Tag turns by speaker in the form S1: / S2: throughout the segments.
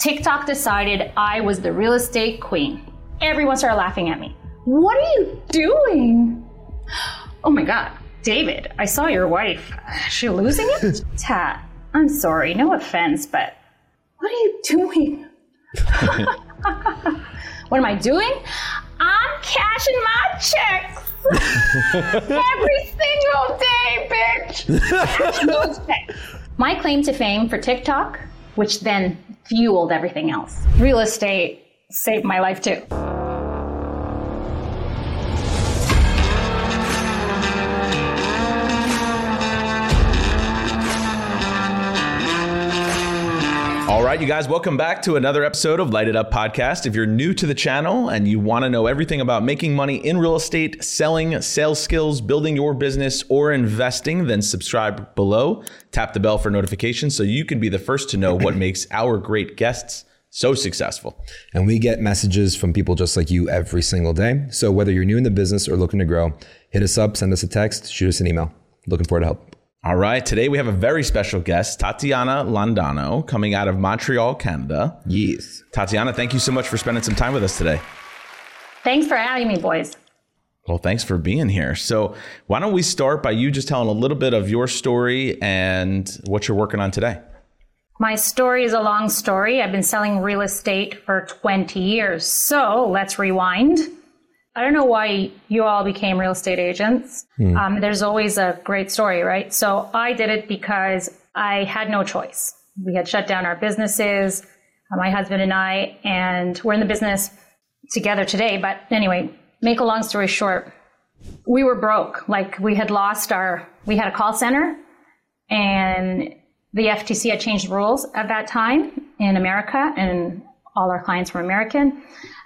S1: TikTok decided I was the real estate queen. Everyone started laughing at me. What are you doing? Oh my God, David, I saw your wife. Is she losing it? Tat, I'm sorry, no offense, but what are you doing? what am I doing? I'm cashing my checks. Every single day, bitch. My claim to fame for TikTok, which then fueled everything else. Real estate saved my life too.
S2: Right, you guys, welcome back to another episode of Light It Up Podcast. If you're new to the channel and you want to know everything about making money in real estate, selling, sales skills, building your business, or investing, then subscribe below. Tap the bell for notifications so you can be the first to know what makes our great guests so successful.
S3: And we get messages from people just like you every single day. So whether you're new in the business or looking to grow, hit us up, send us a text, shoot us an email. Looking forward to help.
S2: All right, today we have a very special guest, Tatiana Londono, coming out of Montreal, Canada.
S3: Yes.
S2: Tatiana, thank you so much for spending some time with us today.
S1: Thanks for having me, boys.
S2: Well, thanks for being here. So, why don't we start by you just telling a little bit of your story and what you're working on today?
S1: My story is a long story. I've been selling real estate for 20 years. So let's rewind. I don't know why you all became real estate agents. Um, there's always a great story, right? So I did it because I had no choice. We had shut down our businesses, uh, my husband and I, and we're in the business together today. But anyway, make a long story short, we were broke. Like we had lost our, we had a call center and the FTC had changed rules at that time in America and all our clients were American.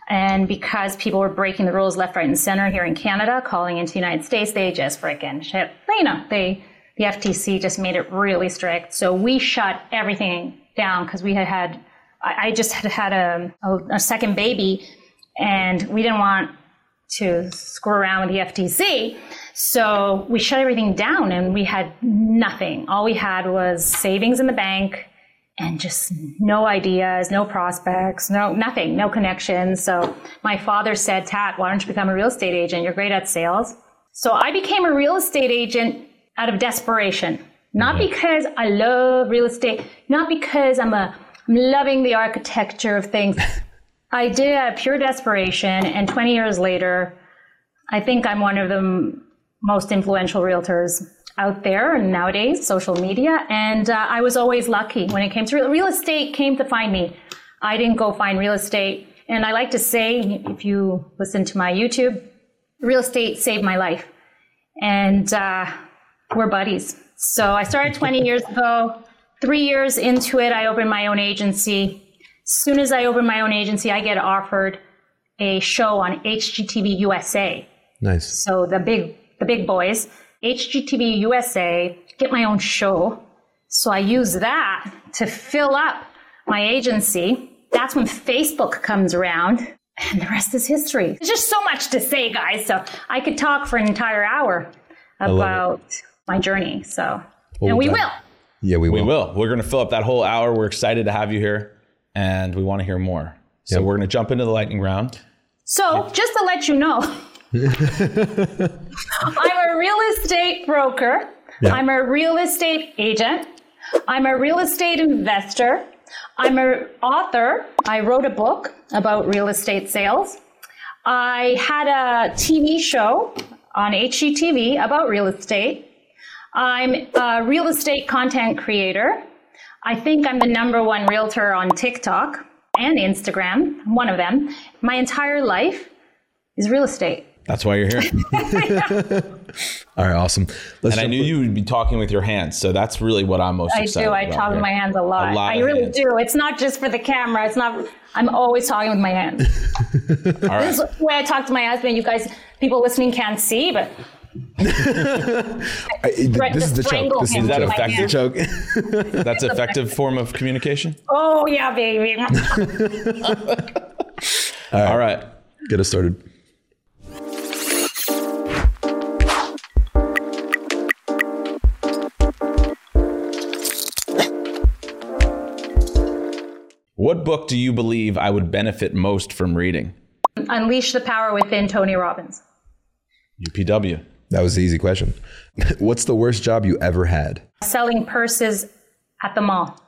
S1: And because people were breaking the rules left, right, and center here in Canada, calling into the United States, they just freaking shit. You know, they, the FTC just made it really strict. So we shut everything down because we had had, I I just had had a, a, a second baby and we didn't want to screw around with the FTC. So we shut everything down and we had nothing. All we had was savings in the bank and just no ideas, no prospects, no nothing, no connections. So my father said, Tat, why don't you become a real estate agent? You're great at sales. So I became a real estate agent out of desperation, not mm-hmm. because I love real estate, not because I'm a I'm loving the architecture of things. I did it out of pure desperation, and 20 years later, I think I'm one of the m- most influential realtors out there nowadays, social media. And uh, I was always lucky when it came to real, real estate. Came to find me. I didn't go find real estate. And I like to say, if you listen to my YouTube, real estate saved my life, and uh, we're buddies. So I started 20 years ago. Three years into it, I opened my own agency. As soon as I open my own agency, I get offered a show on HGTV USA.
S3: Nice.
S1: So the big the big boys, HGTV USA, get my own show. So I use that to fill up my agency. That's when Facebook comes around. And the rest is history. There's just so much to say, guys. So I could talk for an entire hour about my journey. So,
S3: Well
S1: and we
S3: done.
S1: will.
S3: Yeah, we will.
S2: We will. We're going to fill up that whole hour. We're excited to have you here and we want to hear more. So,
S3: Yep.
S2: we're going to jump into the lightning round.
S1: So, just to let you know, I'm a real estate broker.
S3: Yeah.
S1: I'm a real estate agent. I'm a real estate investor. I'm an author. I wrote a book about real estate sales. I had a TV show on HGTV about real estate. I'm a real estate content creator. I think I'm the number one realtor on TikTok and Instagram, one of them. My entire life is real estate.
S2: That's why you're here.
S3: All right, awesome. Let's
S2: and I
S3: jump-
S2: knew you would be talking with your hands. So that's really what I'm most
S1: I
S2: excited
S1: do. I
S2: about
S1: talk with my hands a lot.
S2: A lot
S1: I
S2: of
S1: really
S2: hands.
S1: do. It's not just for the camera. It's not. I'm always talking with my hands.
S2: All right.
S1: This is the way I talk to my husband. You guys, people listening can't see, but
S3: I-
S1: Right,
S3: this is the choke.
S1: strangle
S3: This is
S1: him
S3: the
S2: with
S3: choke. This is the choke.
S2: That's effective form of communication.
S1: oh yeah, baby.
S2: All right.
S3: Get us started.
S2: What book do you believe I would benefit most from reading?
S1: Unleash the Power Within, Tony Robbins.
S2: UPW.
S3: That was the easy question. What's the worst job you ever had?
S1: Selling purses at the mall.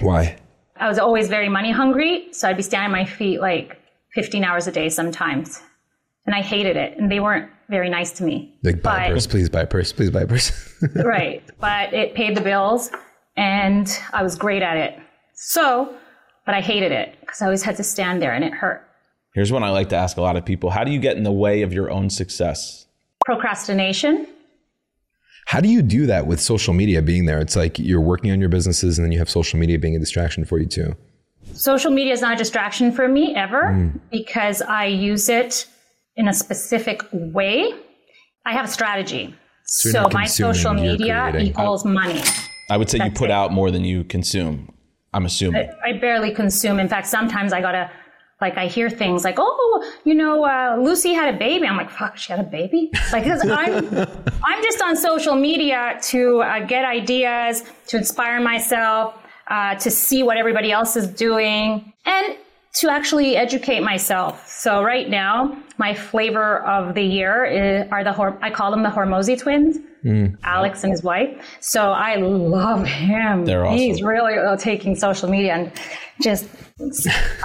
S3: Why?
S1: I was always very money hungry, so I'd be standing on my feet like 15 hours a day sometimes. And I hated it, and they weren't very nice to me.
S3: Like buy a purse, please buy a purse, please buy a purse.
S1: right. But it paid the bills and I was great at it. So, but I hated it because I always had to stand there and it hurt.
S2: Here's one I like to ask a lot of people How do you get in the way of your own success?
S1: Procrastination.
S3: How do you do that with social media being there? It's like you're working on your businesses and then you have social media being a distraction for you too.
S1: Social media is not a distraction for me ever hmm. because I use it in a specific way. I have a strategy.
S3: you're
S1: So, my social media
S3: creating.
S1: equals money.
S2: I would say you put
S1: it.
S2: out more than you consume. I'm assuming.
S1: I barely consume. In fact, sometimes I gotta, like, I hear things like, "Oh, you know, uh, Lucy had a baby." I'm like, "Fuck, she had a baby." Like, 'cause I'm, I'm just on social media to uh, get ideas, to inspire myself, uh, to see what everybody else is doing, and to actually educate myself. So right now, my flavor of the year is, are the Hor- I call them the Hormozi twins. Alex and his wife. So I love him.
S2: They're awesome.
S1: He's really uh, taking social media and just,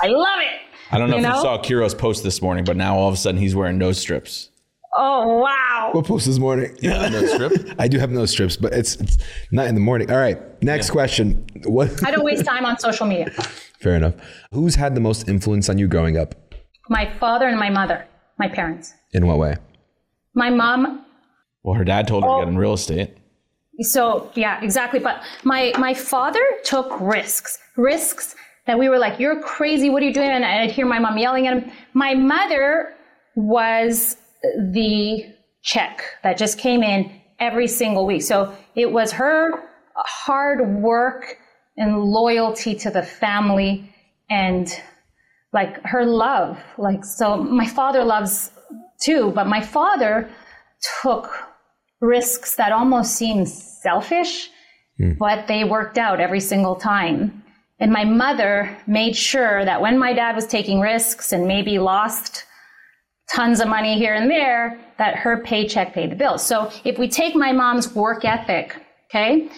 S1: I love it.
S2: I don't know
S1: You
S2: if
S1: know?
S2: you saw Kiro's post this morning, but now all of a sudden he's wearing nose strips.
S1: Oh, wow.
S3: What post this morning?
S2: Yeah, Nose strip?
S3: I do have nose strips, but it's, it's not in the morning. All right. Next question. What?
S1: I don't waste time on social media.
S3: Fair enough. Who's had the most influence on you growing up?
S1: My father and my mother, my parents.
S3: In what way?
S1: My mom,
S2: Well, her dad told her
S1: Oh.
S2: to get oh. in real estate.
S1: so yeah, exactly. But my, my father took risks, risks that we were like, you're crazy. What are you doing? And I'd hear my mom yelling at him. My mother was the check that just came in every single week. So it was her hard work and loyalty to the family and like her love. Like, so my father loves too, but my father took risks that almost seemed selfish, hmm. but they worked out every single time. And my mother made sure that when my dad was taking risks and maybe lost tons of money here and there, that her paycheck paid the bills. So if we take my mom's work ethic, okay,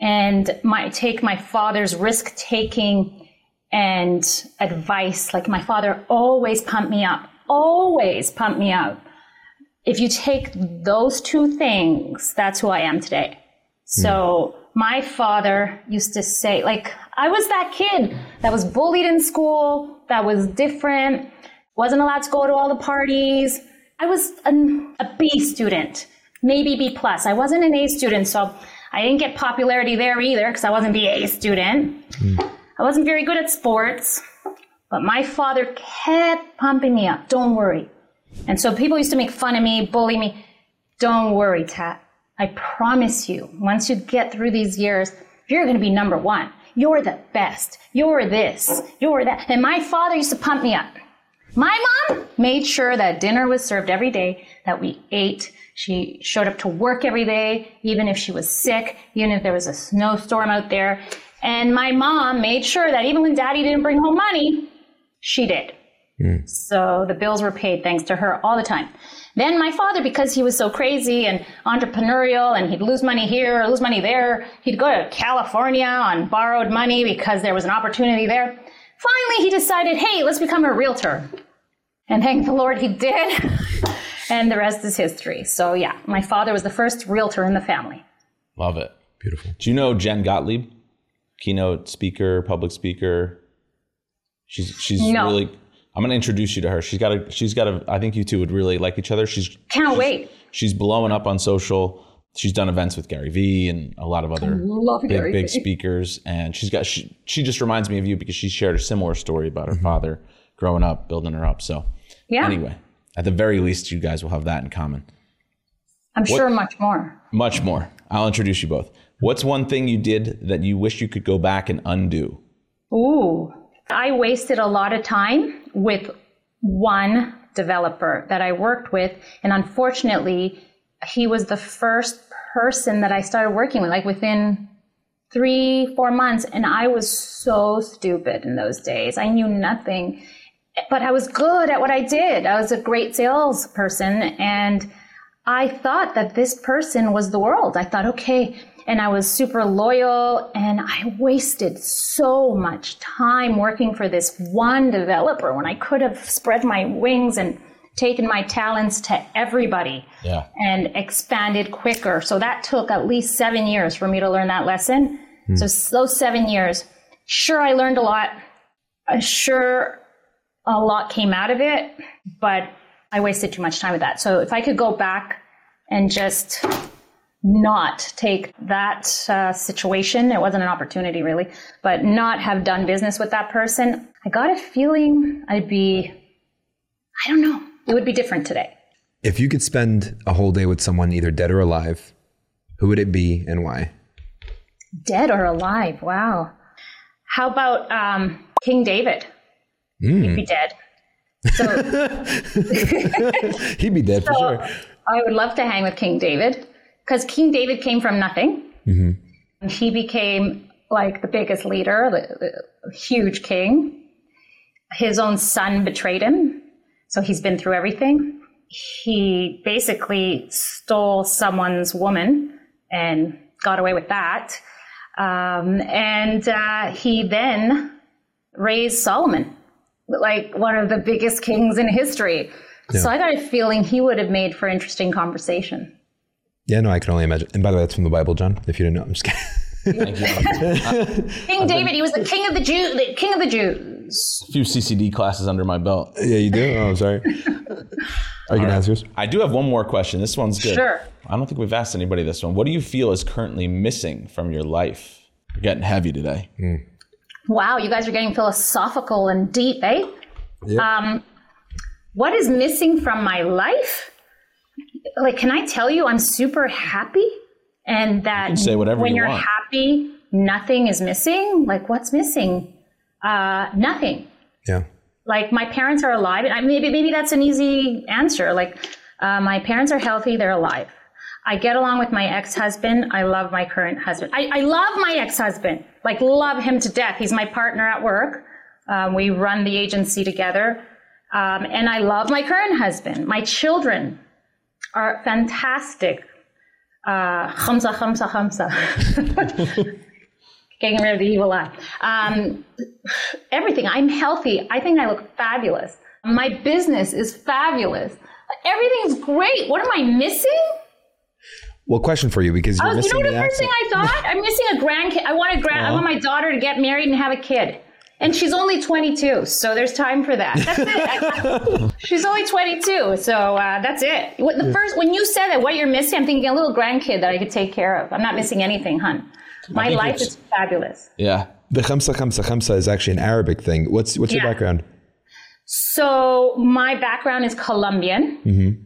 S1: and my take my father's risk taking and advice, like my father always pumped me up, always pumped me up. If you take those two things, that's who I am today. Hmm. So my father used to say, like, I was that kid that was bullied in school, that was different, wasn't allowed to go to all the parties. I was an, a B student, maybe B plus. I wasn't an A student, so I didn't get popularity there either because I wasn't the A student. I wasn't very good at sports, but my father kept pumping me up. Don't worry. And so people used to make fun of me, bully me. Don't worry, Tat. I promise you, once you get through these years, you're going to be number one. You're the best. You're this. You're that. And my father used to pump me up. My mom made sure that dinner was served every day, that we ate. She showed up to work every day, even if she was sick, even if there was a snowstorm out there. And my mom made sure that even when daddy didn't bring home money, she did. Hmm. So the bills were paid thanks to her all the time. Then my father, because he was so crazy and entrepreneurial and he'd lose money here, lose money there, he'd go to California on borrowed money because there was an opportunity there. Finally, he decided, hey, let's become a realtor. And thank the Lord he did. and the rest is history. So yeah, my father was the first realtor in the family.
S2: Love it.
S3: Beautiful.
S2: Do you know Jen Gottlieb? Keynote speaker, public speaker. She's she's
S1: No.
S2: really I'm gonna introduce you to her. She's got a she's got a I think you two would really like each other. She's
S1: Can't
S2: she's,
S1: wait.
S2: She's blowing up on social. She's done events with Gary Vee and a lot of other
S1: love
S2: big
S1: Gary
S2: big
S1: Vee.
S2: speakers. And she's got she she just reminds me of you because she shared a similar story about her
S3: Mm-hmm.
S2: father growing up, building her up. So
S1: Yeah,
S2: anyway, at the very least, you guys will have that in common.
S1: I'm sure much more.
S2: Much more. I'll introduce you both. What's one thing you did that you wish you could go back and undo?
S1: Ooh, I wasted a lot of time with one developer that I worked with. And unfortunately, he was the first person that I started working with, like within three, four months. And I was so stupid in those days. I knew nothing, but I was good at what I did. I was a great salesperson. And I thought that this person was the world. I thought, okay. And I was super loyal and I wasted so much time working for this one developer when I could have spread my wings and taken my talents to everybody
S2: Yeah.
S1: and expanded quicker. So that took at least seven years for me to learn that lesson. So those seven years, sure, I learned a lot. Uh, Sure, a lot came out of it, but I wasted too much time with that. So if I could go back and just not take that uh, situation, it wasn't an opportunity really, but not have done business with that person, I got a feeling I'd be, I don't know, it would be different today.
S3: If you could spend a whole day with someone either dead or alive, who would it be and why?
S1: Dead or alive? Wow. How about um, King David? He'd be dead. So
S3: He'd be dead for sure.
S1: I would love to hang with King David because King David came from nothing. And he became like the biggest leader, the, the huge king. His own son betrayed him. So he's been through everything. He basically stole someone's woman and got away with that. Um, and uh, he then raised Solomon, like one of the biggest kings in history. So I got a feeling he would have made for interesting conversation.
S3: Yeah, no, I can only imagine. And by the way, that's from the Bible, John. If you didn't know, I'm just kidding.
S2: Thank you.
S1: King David, he was the king of the Jew, the king of the Jews.
S2: A few CCD classes under my belt.
S3: yeah, you do. Oh, sorry. Are you gonna ask yours?
S2: I do have one more question. This one's good.
S1: Sure.
S2: I don't think we've asked anybody this one. What do you feel is currently missing from your life? You're getting heavy today. Hmm.
S1: Wow, you guys are getting philosophical and deep, eh?
S3: Yeah.
S1: Um, what is missing from my life? Like, can I tell you I'm super happy? And that
S2: say whatever
S1: when
S2: you
S1: you're
S2: want.
S1: happy, nothing is missing? Like, what's missing? Uh, nothing.
S3: yeah.
S1: like my parents are alive and I, maybe maybe that's an easy answer like uh, my parents are healthy they're alive i get along with my ex-husband i love my current husband i, I love my ex-husband like love him to death he's my partner at work um, we run the agency together um, and i love my current husband my children are fantastic uh, khamsa, khamsa, khamsa. Getting rid of the evil eye. Um, everything. I'm healthy. I think I look fabulous. My business is fabulous. Everything's great. What am I missing?
S3: Well, question for you because you're
S1: Oh, you
S3: missing
S1: know what
S3: the
S1: the first thing. I thought? I'm missing a grandkid. I want a grand. I want my daughter to get married and have a kid. And she's only 22, so there's time for that. That's it. she's only 22, so uh, that's it. What, the first when you said that, what you're missing, I'm thinking a little grandkid that I could take care of. I'm not missing anything, hun. My life is fabulous.
S2: Yeah.
S3: The khamsa khamsa khamsa is actually an Arabic thing. What's what's your background?
S1: So my background is Colombian,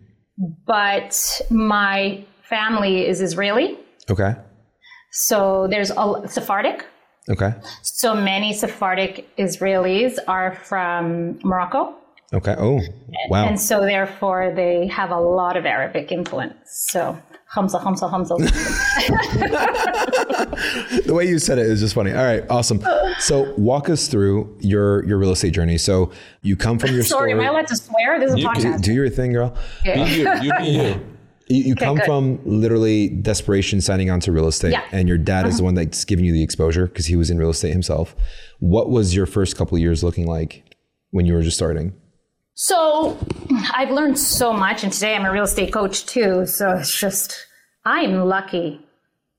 S1: but my family is Israeli.
S3: Okay.
S1: So there's a Sephardic.
S3: Okay.
S1: So many Sephardic Israelis are from Morocco.
S3: Okay. Oh, wow.
S1: And so therefore they have a lot of Arabic influence. So Hamza, Hamza, Hamza.
S3: the way you said it is just funny. All right, awesome. So walk us through your your real estate journey. So you come from your
S1: Sorry, am I
S3: story.
S1: allowed to swear? This is a
S2: You can-
S1: podcast.
S3: Do your thing, girl.
S2: Be you. You be you.
S3: You, you come
S1: good.
S3: from literally desperation signing on to real estate,
S1: Yeah. Uh-huh.
S3: and your dad is the one that's giving you the exposure because he was in real estate himself. What was your first couple of years looking like when you were just starting?
S1: So I've learned so much, and today I'm a real estate coach too. So it's just, I'm lucky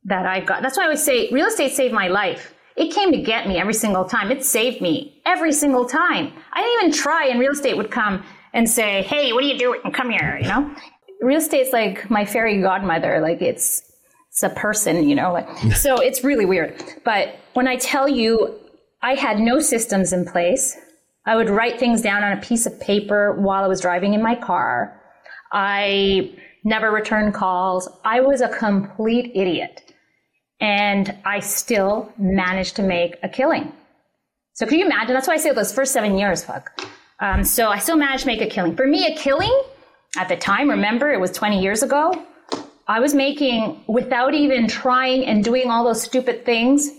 S1: that I've got. That's why I always say real estate saved my life. It came to get me every single time. It saved me every single time. I didn't even try, and real estate would come and say, "Hey, what are you doing? Come here." You know, real estate's like my fairy godmother. Like it's it's a person, you know. Like so, it's really weird. But when I tell you, I had no systems in place. I would write things down on a piece of paper while I was driving in my car. I never returned calls. I was a complete idiot. And I still managed to make a killing. So can you imagine? That's why I say those first seven years, fuck. Um, so I still managed to make a killing. For me, a killing at the time, remember, it was 20 years ago. I was making without even trying and doing all those stupid things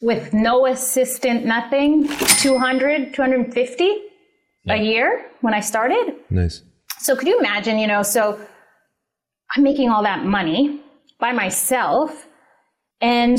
S1: with no assistant, nothing, 200, 250 a year when I started.
S3: Nice.
S1: So could you imagine, you know, so I'm making all that money by myself and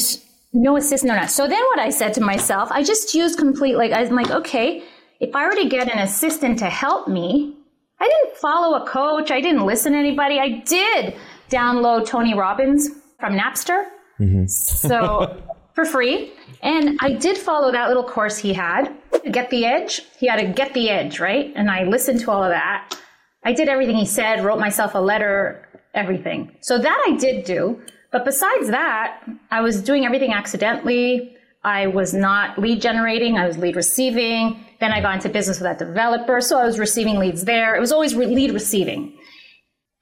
S1: no assistant or not. So then what I said to myself, I just used complete, like, I'm like, okay, if I were to get an assistant to help me, I didn't follow a coach. I didn't listen to anybody. I did download Tony Robbins from Napster. Mm-hmm. So for free. And I did follow that little course he had, Get the Edge. He had a Get the Edge, right? And I listened to all of that. I did everything he said, wrote myself a letter, everything. So that I did do. But besides that, I was doing everything accidentally. I was not lead generating. I was lead receiving. Then I got into business with that developer. So I was receiving leads there. It was always lead receiving.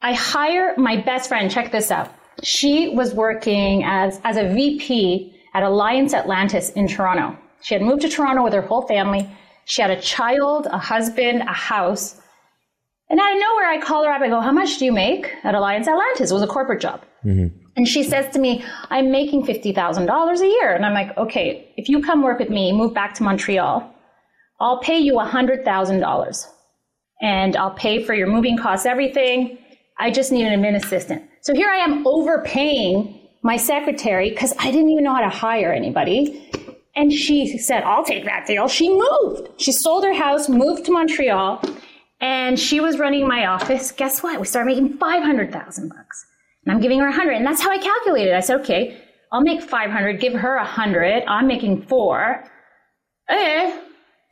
S1: I hire my best friend. Check this out. She was working as, as a VP at Alliance Atlantis in Toronto. She had moved to Toronto with her whole family. She had a child, a husband, a house. And out of nowhere, I call her up. I go, How much do you make at Alliance Atlantis? It was a corporate job. Mm-hmm. And she says to me, I'm making $50,000 a year. And I'm like, Okay, if you come work with me, move back to Montreal, I'll pay you $100,000 and I'll pay for your moving costs, everything. I just need an admin assistant. So here I am overpaying my secretary because I didn't even know how to hire anybody. And she said, I'll take that deal. She moved. She sold her house, moved to Montreal, and she was running my office. Guess what? We started making 500,000 bucks. And I'm giving her 100. And that's how I calculated. I said, okay, I'll make 500, give her 100. I'm making four. Eh.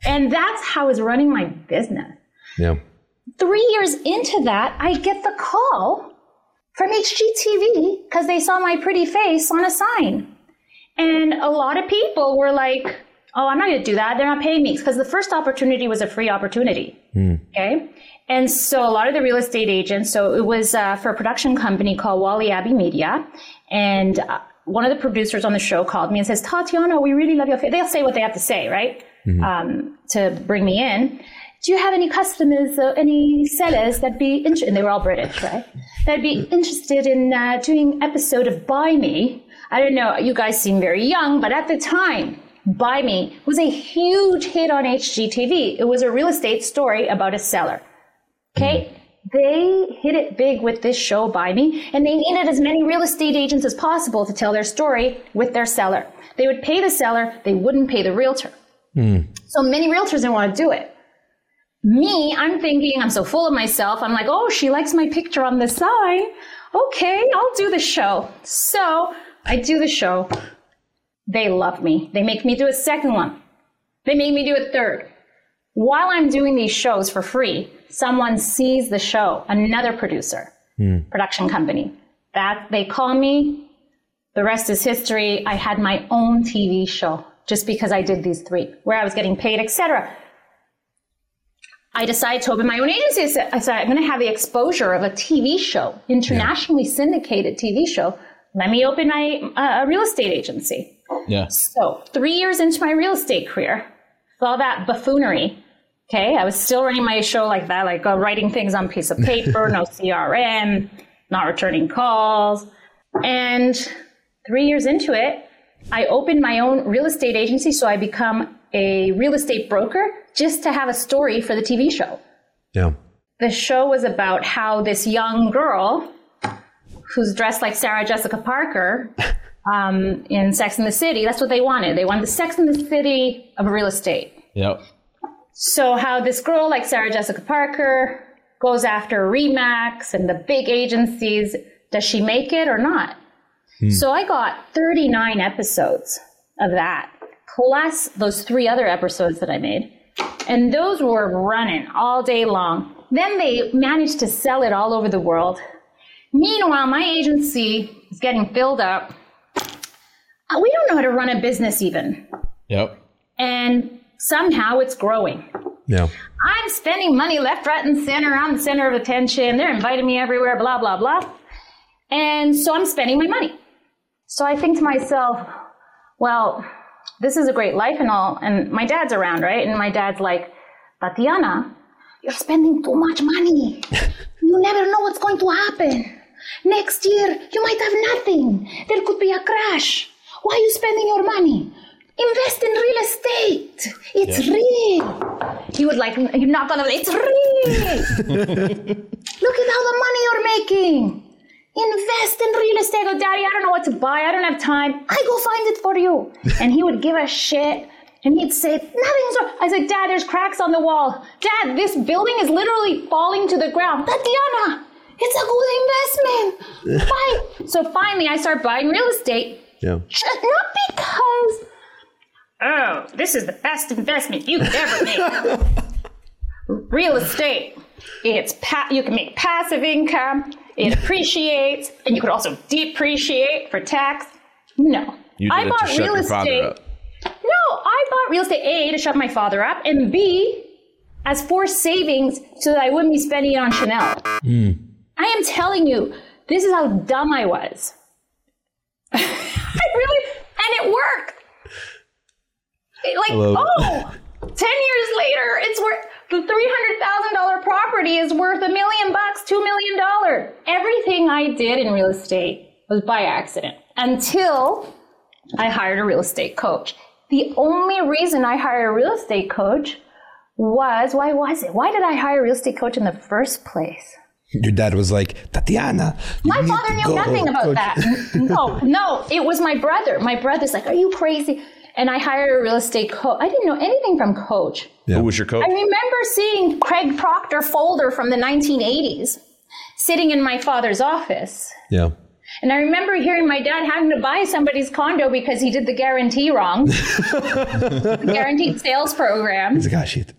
S1: And that's how I was running my business.
S3: Yeah.
S1: Three years into that, I get the call from HGTV because they saw my pretty face on a sign. And a lot of people were like, oh, I'm not going to do that. They're not paying me because the first opportunity was a free opportunity. Okay. And so a lot of the real estate agents, so it was uh, for a production company called Wally Abbey Media. And uh, one of the producers on the show called me and says, Tatiana, we really love your face. They'll say what they have to say, right? Um, to bring me in. Do you have any customers, or any sellers that'd be interested? And they were all British, right? That'd be interested in uh, doing episode of Buy Me. I don't know, you guys seem very young, but at the time, Buy Me was a huge hit on HGTV. It was a real estate story about a seller. Okay? They hit it big with this show, Buy Me, and they needed as many real estate agents as possible to tell their story with their seller. They would pay the seller, they wouldn't pay the realtor. Hmm. So many realtors didn't want to do it. Me, I'm thinking, I'm so full of myself. I'm like, oh, she likes my picture on the sign. Okay, I'll do the show. So I do the show. They love me. They make me do a second one. They make me do a third. While I'm doing these shows for free, someone sees the show, another producer, hmm. production company. That they call me. The rest is history. I had my own TV show just because I did these three, where I was getting paid, etc. I decided to open my own agency. I said, I'm going to have the exposure of a TV show, internationally syndicated TV show. Let me open my uh, a real estate agency.
S2: Yeah.
S1: So three years into my real estate career, with all that buffoonery, okay, I was still running my show like that, like uh, writing things on a piece of paper, no CRM, not returning calls. And three years into it, I opened my own real estate agency, so I become a real estate broker just to have a story for the TV show.
S3: Yeah.
S1: The show was about how this young girl who's dressed like Sarah Jessica Parker um, in Sex in the City, that's what they wanted. They wanted the Sex in the City of real estate.
S2: Yep.
S1: So, how this girl like Sarah Jessica Parker goes after Remax and the big agencies, does she make it or not? So, I got 39 episodes of that, plus those three other episodes that I made. And those were running all day long. Then they managed to sell it all over the world. Meanwhile, my agency is getting filled up. Uh, We don't know how to run a business even.
S2: Yep.
S1: And somehow it's growing.
S3: Yeah.
S1: I'm spending money left, right, and center. I'm the center of attention. They're inviting me everywhere, blah, blah, blah. And so I'm spending my money. So I think to myself, well, this is a great life and all. And my dad's around, right? And my dad's like, Tatiana, you're spending too much money. You never know what's going to happen. Next year, you might have nothing. There could be a crash. Why are you spending your money? Invest in real estate. It's real. He would like, you're not gonna, it's real. Look at how the money you're making. Invest in real estate. Oh, daddy, I don't know what to buy. I don't have time. I go find it for you. And he would give a shit. And he'd say, nothing's wrong. I said, Dad, there's cracks on the wall. Dad, this building is literally falling to the ground. Tatiana, it's a good investment. Buy. So finally, I start buying real estate.
S3: Yeah.
S1: Not because, oh, this is the best investment you could ever make. real estate. It's pa- you can make passive income. It appreciates, and you could also depreciate for tax. No,
S2: You did
S1: I
S2: to
S1: bought
S2: shut
S1: real estate. No, I bought real estate A to shut my father up, and B as for savings so that I wouldn't be spending it on Chanel. Hmm. I am telling you, this is how dumb I was. I really, and it worked. It, like,
S3: it.
S1: oh, 10 years later, it's worth the $300,000 property is worth a million bucks, $2 million. Everything I did in real estate was by accident until I hired a real estate coach. The only reason I hired a real estate coach was why was it? Why did I hire a real estate coach in the first place?
S3: Your dad was like, Tatiana.
S1: My father knew nothing about
S3: coach."
S1: that. No, no, it was my brother. My brother's like, Are you crazy? And I hired a real estate coach. I didn't know anything from coach.
S3: Yeah.
S2: Who was your coach?
S1: I remember seeing Craig Proctor folder from the 1980s sitting in my father's office.
S3: Yeah.
S1: And I remember hearing my dad having to buy somebody's condo because he did the guarantee wrong. the guaranteed sales program.
S3: He's like, ah, shit.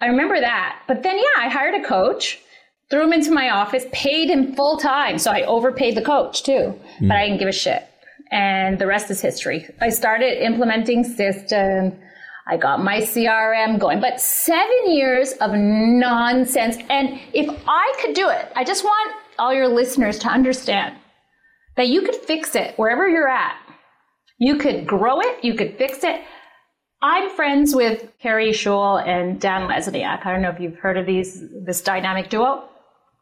S1: I remember that. But then, yeah, I hired a coach, threw him into my office, paid him full time. So I overpaid the coach too, but I didn't give a shit. And the rest is history. I started implementing systems. I got my CRM going, but seven years of nonsense. And if I could do it, I just want all your listeners to understand that you could fix it wherever you're at. You could grow it, you could fix it. I'm friends with Kerri Shull and Dan Lesniak. I don't know if you've heard of these this dynamic duo.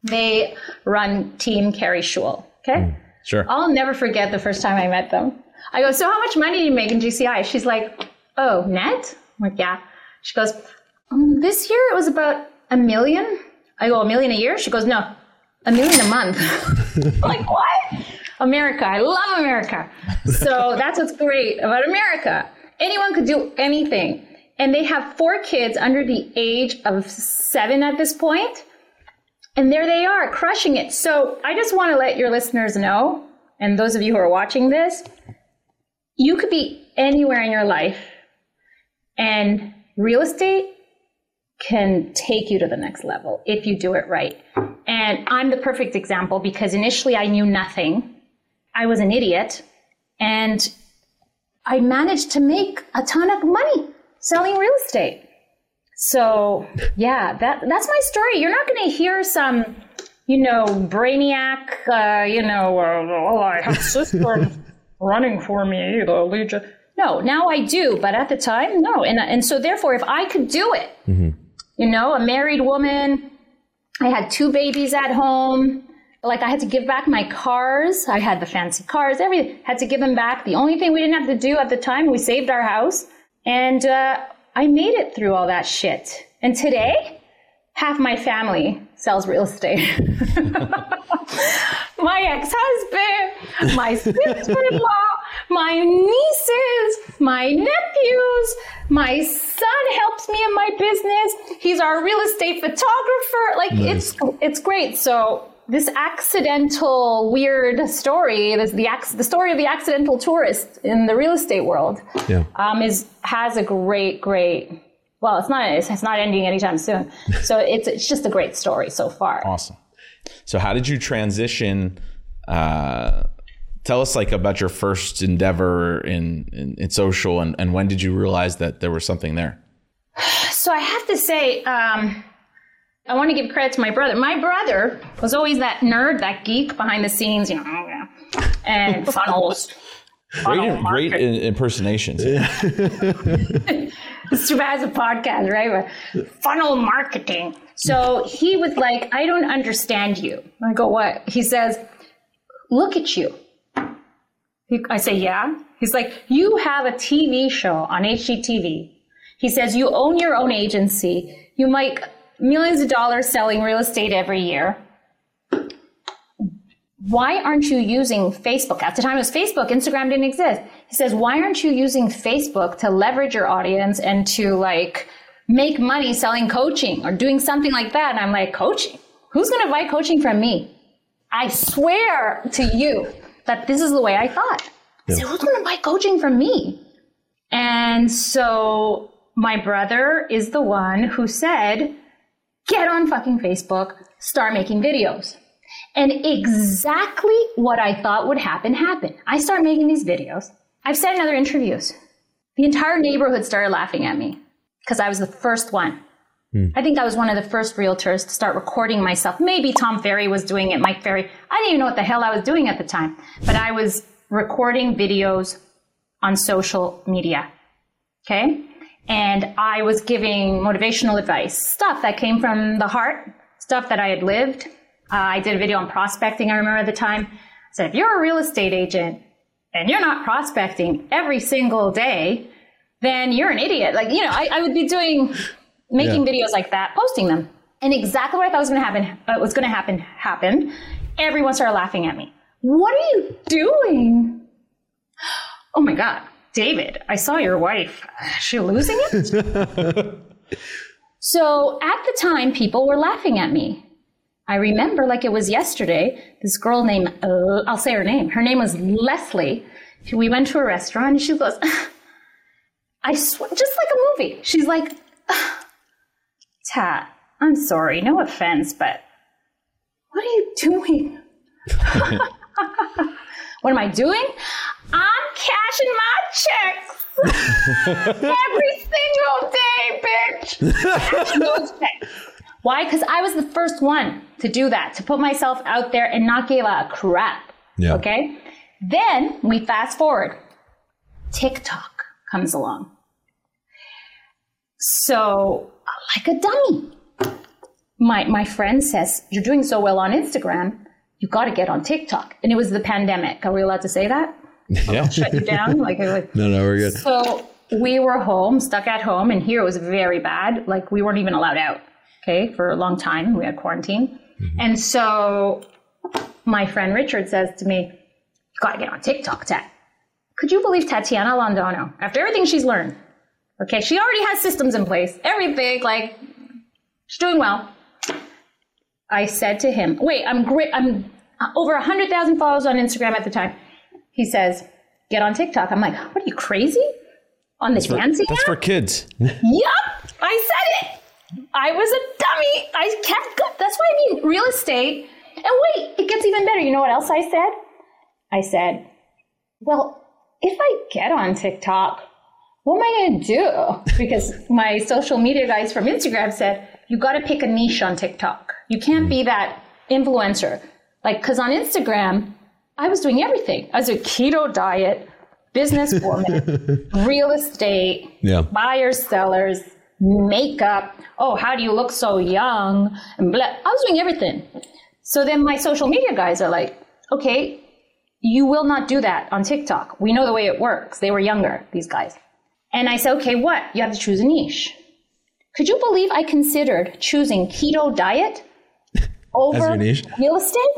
S1: They run Team Kerri Shull. Okay. Hmm.
S2: Sure.
S1: I'll never forget the first time I met them. I go, so how much money do you make in GCI? She's like, oh, net? I'm like, yeah. She goes, um, this year it was about a million. I go, a million a year? She goes, no, a million a month. I'm like, what? America. I love America. So that's what's great about America. Anyone could do anything. And they have four kids under the age of seven at this point. And there they are, crushing it. So I just want to let your listeners know, and those of you who are watching this, you could be anywhere in your life, and real estate can take you to the next level if you do it right. And I'm the perfect example because initially I knew nothing. I was an idiot, and I managed to make a ton of money selling real estate. So yeah, that that's my story. You're not going to hear some, you know, brainiac, uh, you know, uh, oh, I have sister running for me, the Legion. No, now I do, but at the time, no. And and so therefore, if I could do it, you know, a married woman, I had two babies at home. Like I had to give back my cars. I had the fancy cars, everything. Had to give them back. The only thing we didn't have to do at the time, we saved our house. And uh, I made it through all that shit. And today, half my family sells real estate. my ex-husband, my sister-in-law, my nieces, my nephews, my son helps me in my business. He's our real estate photographer. Like it's it's great. So this accidental weird story, this the ac- the story of the accidental tourist in the real estate world,
S3: Yeah.
S1: um, is has a great great. Well, it's not it's, it's not ending anytime soon. So it's it's just a great story so far.
S2: Awesome. So how did you transition? Uh, tell us like about your first endeavor in, in, in social and, and when did you realize that there was something there?
S1: So I have to say, um, I want to give credit to my brother. My brother was always that nerd, that geek behind the scenes, you know, oh, and funnels.
S2: Great, great in, impersonations.
S1: it's too bad it's a podcast, right? But funnel marketing. So he was like, I don't understand you. I go, what? He says, look at you. I say, yeah. He's like, you have a TV show on HGTV. He says, you own your own agency. You make millions of dollars selling real estate every year. Why aren't you using Facebook? At the time it was Facebook, Instagram didn't exist. He says, why aren't you using Facebook to leverage your audience and to like make money selling coaching or doing something like that? And I'm like, coaching? Who's going to buy coaching from me? I swear to you that this is the way I thought. I said, who's going to buy coaching from me? And so my brother is the one who said, get on fucking Facebook, start making videos. And exactly what I thought would happen happened. I start making these videos. I've said in other interviews, the entire neighborhood started laughing at me because I was the first one. Hmm. I think I was one of the first realtors to start recording myself. Maybe Tom Ferry was doing it, Mike Ferry. I didn't even know what the hell I was doing at the time, but I was recording videos on social media. Okay. And I was giving motivational advice, stuff that came from the heart, stuff that I had lived. Uh, I did a video on prospecting, I remember at the time. I said, if you're a real estate agent and you're not prospecting every single day, then you're an idiot. Like, you know, I, I would be doing, making
S3: Yeah.
S1: videos like that, posting them. And exactly what I thought was going to happen, uh, was going to happen, happened. Everyone started laughing at me. What are you doing? Oh my God, David, I saw your wife. Is she losing it? so at the time, people were laughing at me. I remember like it was yesterday, this girl named, uh, I'll say her name. Her name was Leslie. We went to a restaurant and she goes, I swear, just like a movie. She's like, Tat, I'm sorry, no offense, but what are you doing? what am I doing? I'm cashing my checks every single day, bitch. Cashing those checks. Why? Because I was the first one to do that, to put myself out there and not give a crap.
S3: Yeah.
S1: Okay. Then we fast forward. TikTok comes along. So, like a dummy. My my friend says, You're doing so well on Instagram, you gotta get on TikTok. And it was the pandemic. Are we allowed to say that?
S2: Yeah.
S1: Shut you down? Like, like
S3: No, no, we're good.
S1: so we were home, stuck at home, and here it was very bad. Like we weren't even allowed out, okay, for a long time. We had quarantine. Mm-hmm. And so my friend Richard says to me, You gotta get on TikTok, Tat. Could you believe Tatiana Londono, after everything she's learned, okay, she already has systems in place, everything, like she's doing well. I said to him, Wait, I'm great, I'm uh, over 100,000 followers on Instagram at the time. He says, Get on TikTok. I'm like, What are you crazy? On the dancing
S2: That's
S1: app?
S2: for kids.
S1: Yup, I said it. I was a dummy. I kept go- That's why I mean real estate. And wait, it gets even better. You know what else I said? I said, well, if I get on TikTok, what am I going to do? Because my social media guys from Instagram said, you got to pick a niche on TikTok. You can't be that influencer. Like, because on Instagram, I was doing everything. I was a keto diet, businesswoman, real estate,
S3: Yeah.
S1: buyers, sellers, makeup. Oh, how do you look so young? And blah. I was doing everything. So then my social media guys are like, okay, you will not do that on TikTok. We know the way it works. They were younger, these guys. And I said, okay, what? You have to choose a niche. Could you believe I considered choosing keto diet over real estate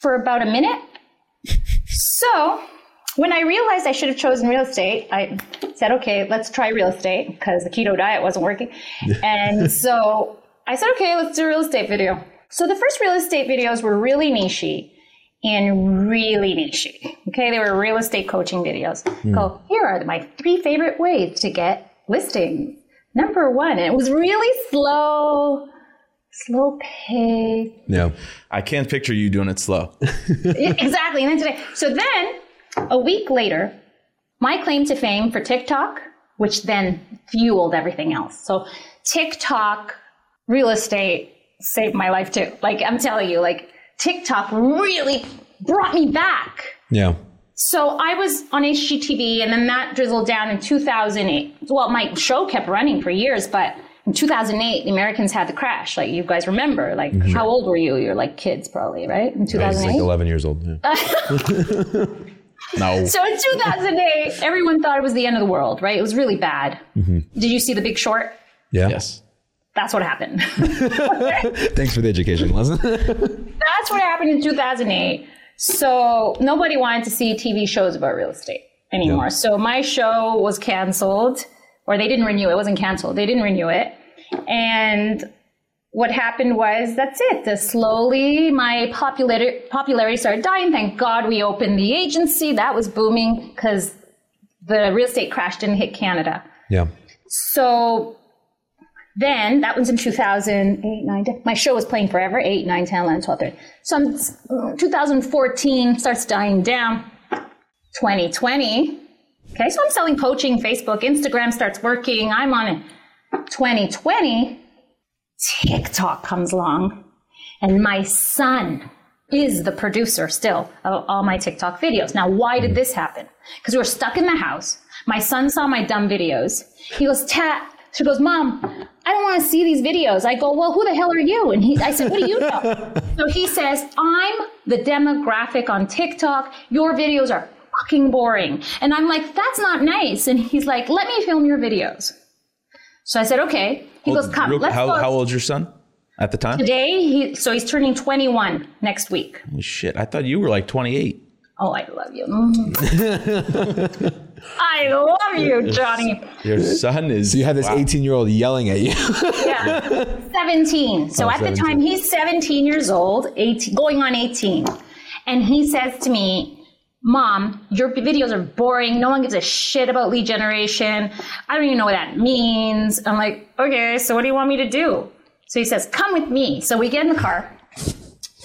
S1: for about a minute? so when I realized I should have chosen real estate, I said, okay, let's try real estate because the keto diet wasn't working. and so I said, okay, let's do a real estate video. So the first real estate videos were really nichey and really nichey. Okay, they were real estate coaching videos. Hmm. Go, here are my three favorite ways to get listings. Number one, and it was really slow, slow pace.
S3: Yeah.
S2: I can't picture you doing it slow.
S1: exactly. And then today, so then a week later, my claim to fame for TikTok, which then fueled everything else. So TikTok, real estate saved my life too. Like I'm telling you, like TikTok really brought me back
S3: Yeah.
S1: So I was on HGTV and then that drizzled down in 2008. Well, my show kept running for years, but in 2008, the Americans had the crash. Like you guys remember, like mm-hmm. how old were you? You're like kids probably, right? In
S3: I was
S1: 2008.
S3: like 11 years old. Yeah.
S2: No.
S1: So in 2008, everyone thought it was the end of the world, right? It was really bad. Mm-hmm. Did you see The Big Short?
S3: yeah.
S2: yes.
S1: That's what happened.
S3: Thanks for the education lesson.
S1: That's what happened in 2008. So nobody wanted to see TV shows about real estate anymore.
S3: Yeah.
S1: So my show was canceled, or they didn't renew it. It wasn't canceled. They didn't renew it. And what happened was that's it. The slowly my popularity popularity started dying. Thank God we opened the agency. That was booming because the real estate crash didn't hit Canada.
S3: yeah.
S1: So then that was in 2008, 9, 10. My show was playing forever 8, 9, 10, 11, 12, 13. So I'm, 2014 starts dying down. 2020. Okay, so I'm selling coaching, Facebook, Instagram starts working. I'm on it. 2020, TikTok comes along, and my son is the producer still of all my TikTok videos. Now, why did this happen? Because we were stuck in the house. My son saw my dumb videos. He goes, Tat, she goes, Mom, I don't want to see these videos. I go, Well, who the hell are you? And he, I said, What do you know? so he says, I'm the demographic on TikTok. Your videos are fucking boring. And I'm like, That's not nice. And he's like, Let me film your videos. So I said, Okay. He goes, Come,
S2: Real-
S1: let's
S2: how,
S1: go.
S2: how old's your son at the time?
S1: Today, he, so he's turning 21 next week.
S2: Holy shit. I thought you were like 28.
S1: Oh, I love you. Mm. I love you, Johnny.
S2: Your son is.
S3: So you have this
S2: wow.
S3: 18 year old yelling at you.
S1: Yeah. 17. So
S3: Oh,
S1: at the time, he's 17 years old, 18, going on 18. And he says to me, Mom, your videos are boring. No one gives a shit about lead generation. I don't even know what that means. I'm like, okay, so what do you want me to do? So he says, come with me. So we get in the car.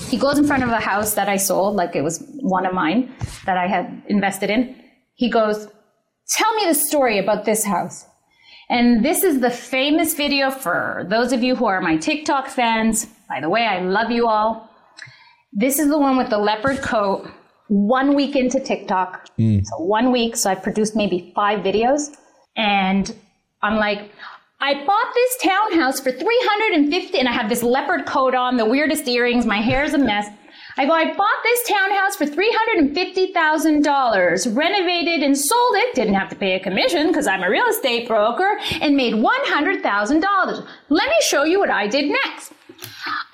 S1: He goes in front of a house that I sold, like it was one of mine that I had invested in. He goes, Tell me the story about this house. And this is the famous video for those of you who are my TikTok fans. By the way, I love you all. This is the one with the leopard coat. One week into TikTok. Hmm. So one week. So I produced maybe five videos. And I'm like, I bought this townhouse for 350 and I have this leopard coat on, the weirdest earrings, my hair's a mess. I go, I bought this townhouse for $350,000, renovated and sold it, didn't have to pay a commission because I'm a real estate broker, and made $100,000. Let me show you what I did next.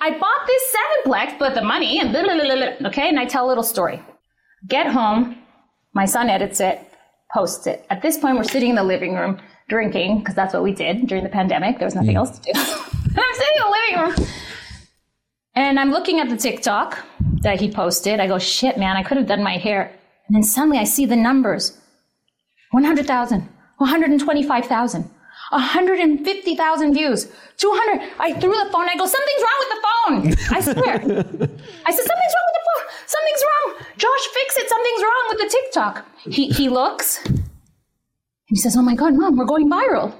S1: I bought this sevenplex, but the money and blah, blah, blah, blah, okay, and I tell a little story. Get home, my son edits it, posts it. At this point, we're sitting in the living room drinking because that's what we did during the pandemic. There was nothing hmm. else to do. and I'm sitting in the living room and I'm looking at the TikTok that he posted. I go, shit, man, I could have done my hair. And then suddenly I see the numbers 100,000, 125,000. 150,000 views, 200. I threw the phone. I go, something's wrong with the phone. I swear. I said, something's wrong with the phone. Something's wrong. Josh, fix it. Something's wrong with the TikTok. He, he looks and he says, oh my God, mom, we're going viral.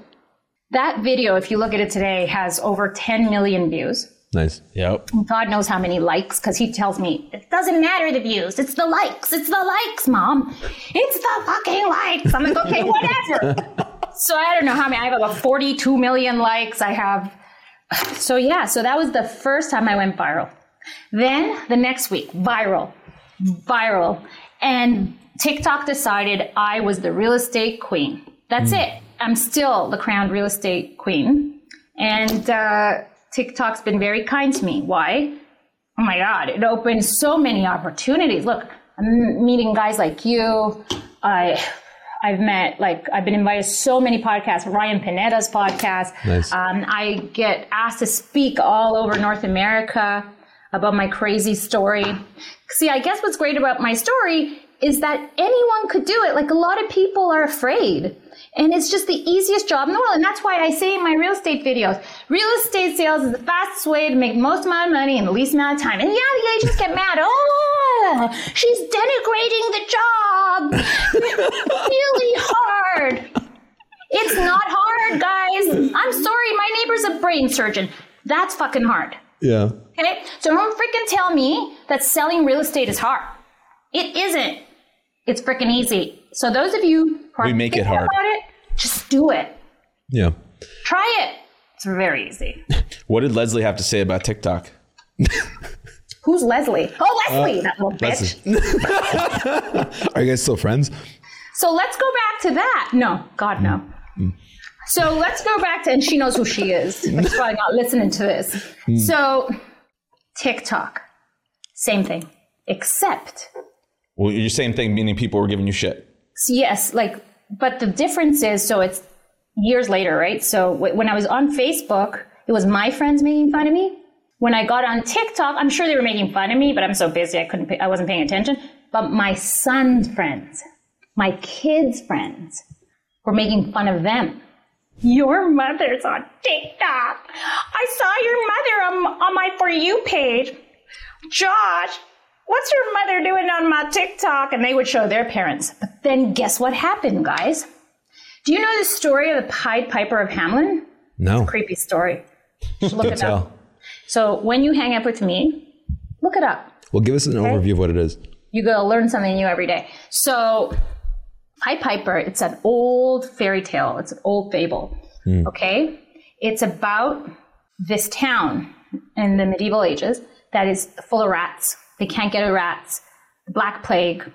S1: That video, if you look at it today, has over 10 million views.
S3: nice.
S2: Yep.
S1: God knows how many likes, because he tells me it doesn't matter the views. It's the likes. It's the likes, mom. It's the fucking likes. I'm like, okay, whatever. so I don't know how many. I have about 42 million likes. I have. So yeah, so that was the first time I went viral. Then the next week, viral, viral, and TikTok decided I was the real estate queen. That's it. I'm still the crowned real estate queen, and. uh TikTok's been very kind to me. Why? Oh my God, it opened so many opportunities. Look, I'm meeting guys like you. I, I've met, like, I've been invited to so many podcasts, Ryan Pineda's podcast.
S3: Nice.
S1: Um, I get asked to speak all over North America about my crazy story. See, I guess what's great about my story is that anyone could do it. Like, a lot of people are afraid. And it's just the easiest job in the world. And that's why I say in my real estate videos, real estate sales is the fastest way to make the most amount of money in the least amount of time. And yeah, the agents get mad. Oh, she's denigrating the job. It's really hard. It's not hard, guys. I'm sorry, my neighbor's a brain surgeon. That's fucking hard.
S3: Yeah.
S1: Okay? So don't freaking tell me that selling real estate is hard. It isn't. It's freaking easy. So those of you who are
S2: We make it hard.
S1: about it, just do it.
S3: Yeah.
S1: Try it. It's very easy.
S2: What did Leslie have to say about TikTok?
S1: Who's Leslie? Oh, uh, Leslie, that little bitch.
S3: Are you guys still friends?
S1: So let's go back to that. No, God, no. Mm. So let's go back to, and she knows who she is, but she's probably not listening to this. Mm. So TikTok, same thing, except,
S2: Well, you're the same thing, meaning people were giving you shit.
S1: So yes, like, but the difference is, so it's years later, right? So w- when I was on Facebook, it was my friends making fun of me. When I got on TikTok, I'm sure they were making fun of me, but I'm so busy I couldn't, pay, I wasn't paying attention. But my son's friends, my kids' friends, were making fun of them. Your mother's on TikTok. I saw your mother on, on my For You page. Josh, what's your mother doing on my TikTok? And they would show their parents. But then guess what happened, guys? Do you know the story of the Pied Piper of Hamelin?
S3: No.
S1: Creepy story. Look it
S3: tell.
S1: up. So when you hang up with me, look it up.
S3: Well, give us an overview of what it is.
S1: You go learn something new every day. So, Pied Piper, it's an old fairy tale. It's an old fable. Hmm. Okay, it's about this town in the medieval ages that is full of rats. They can't get of rats. The Black Plague.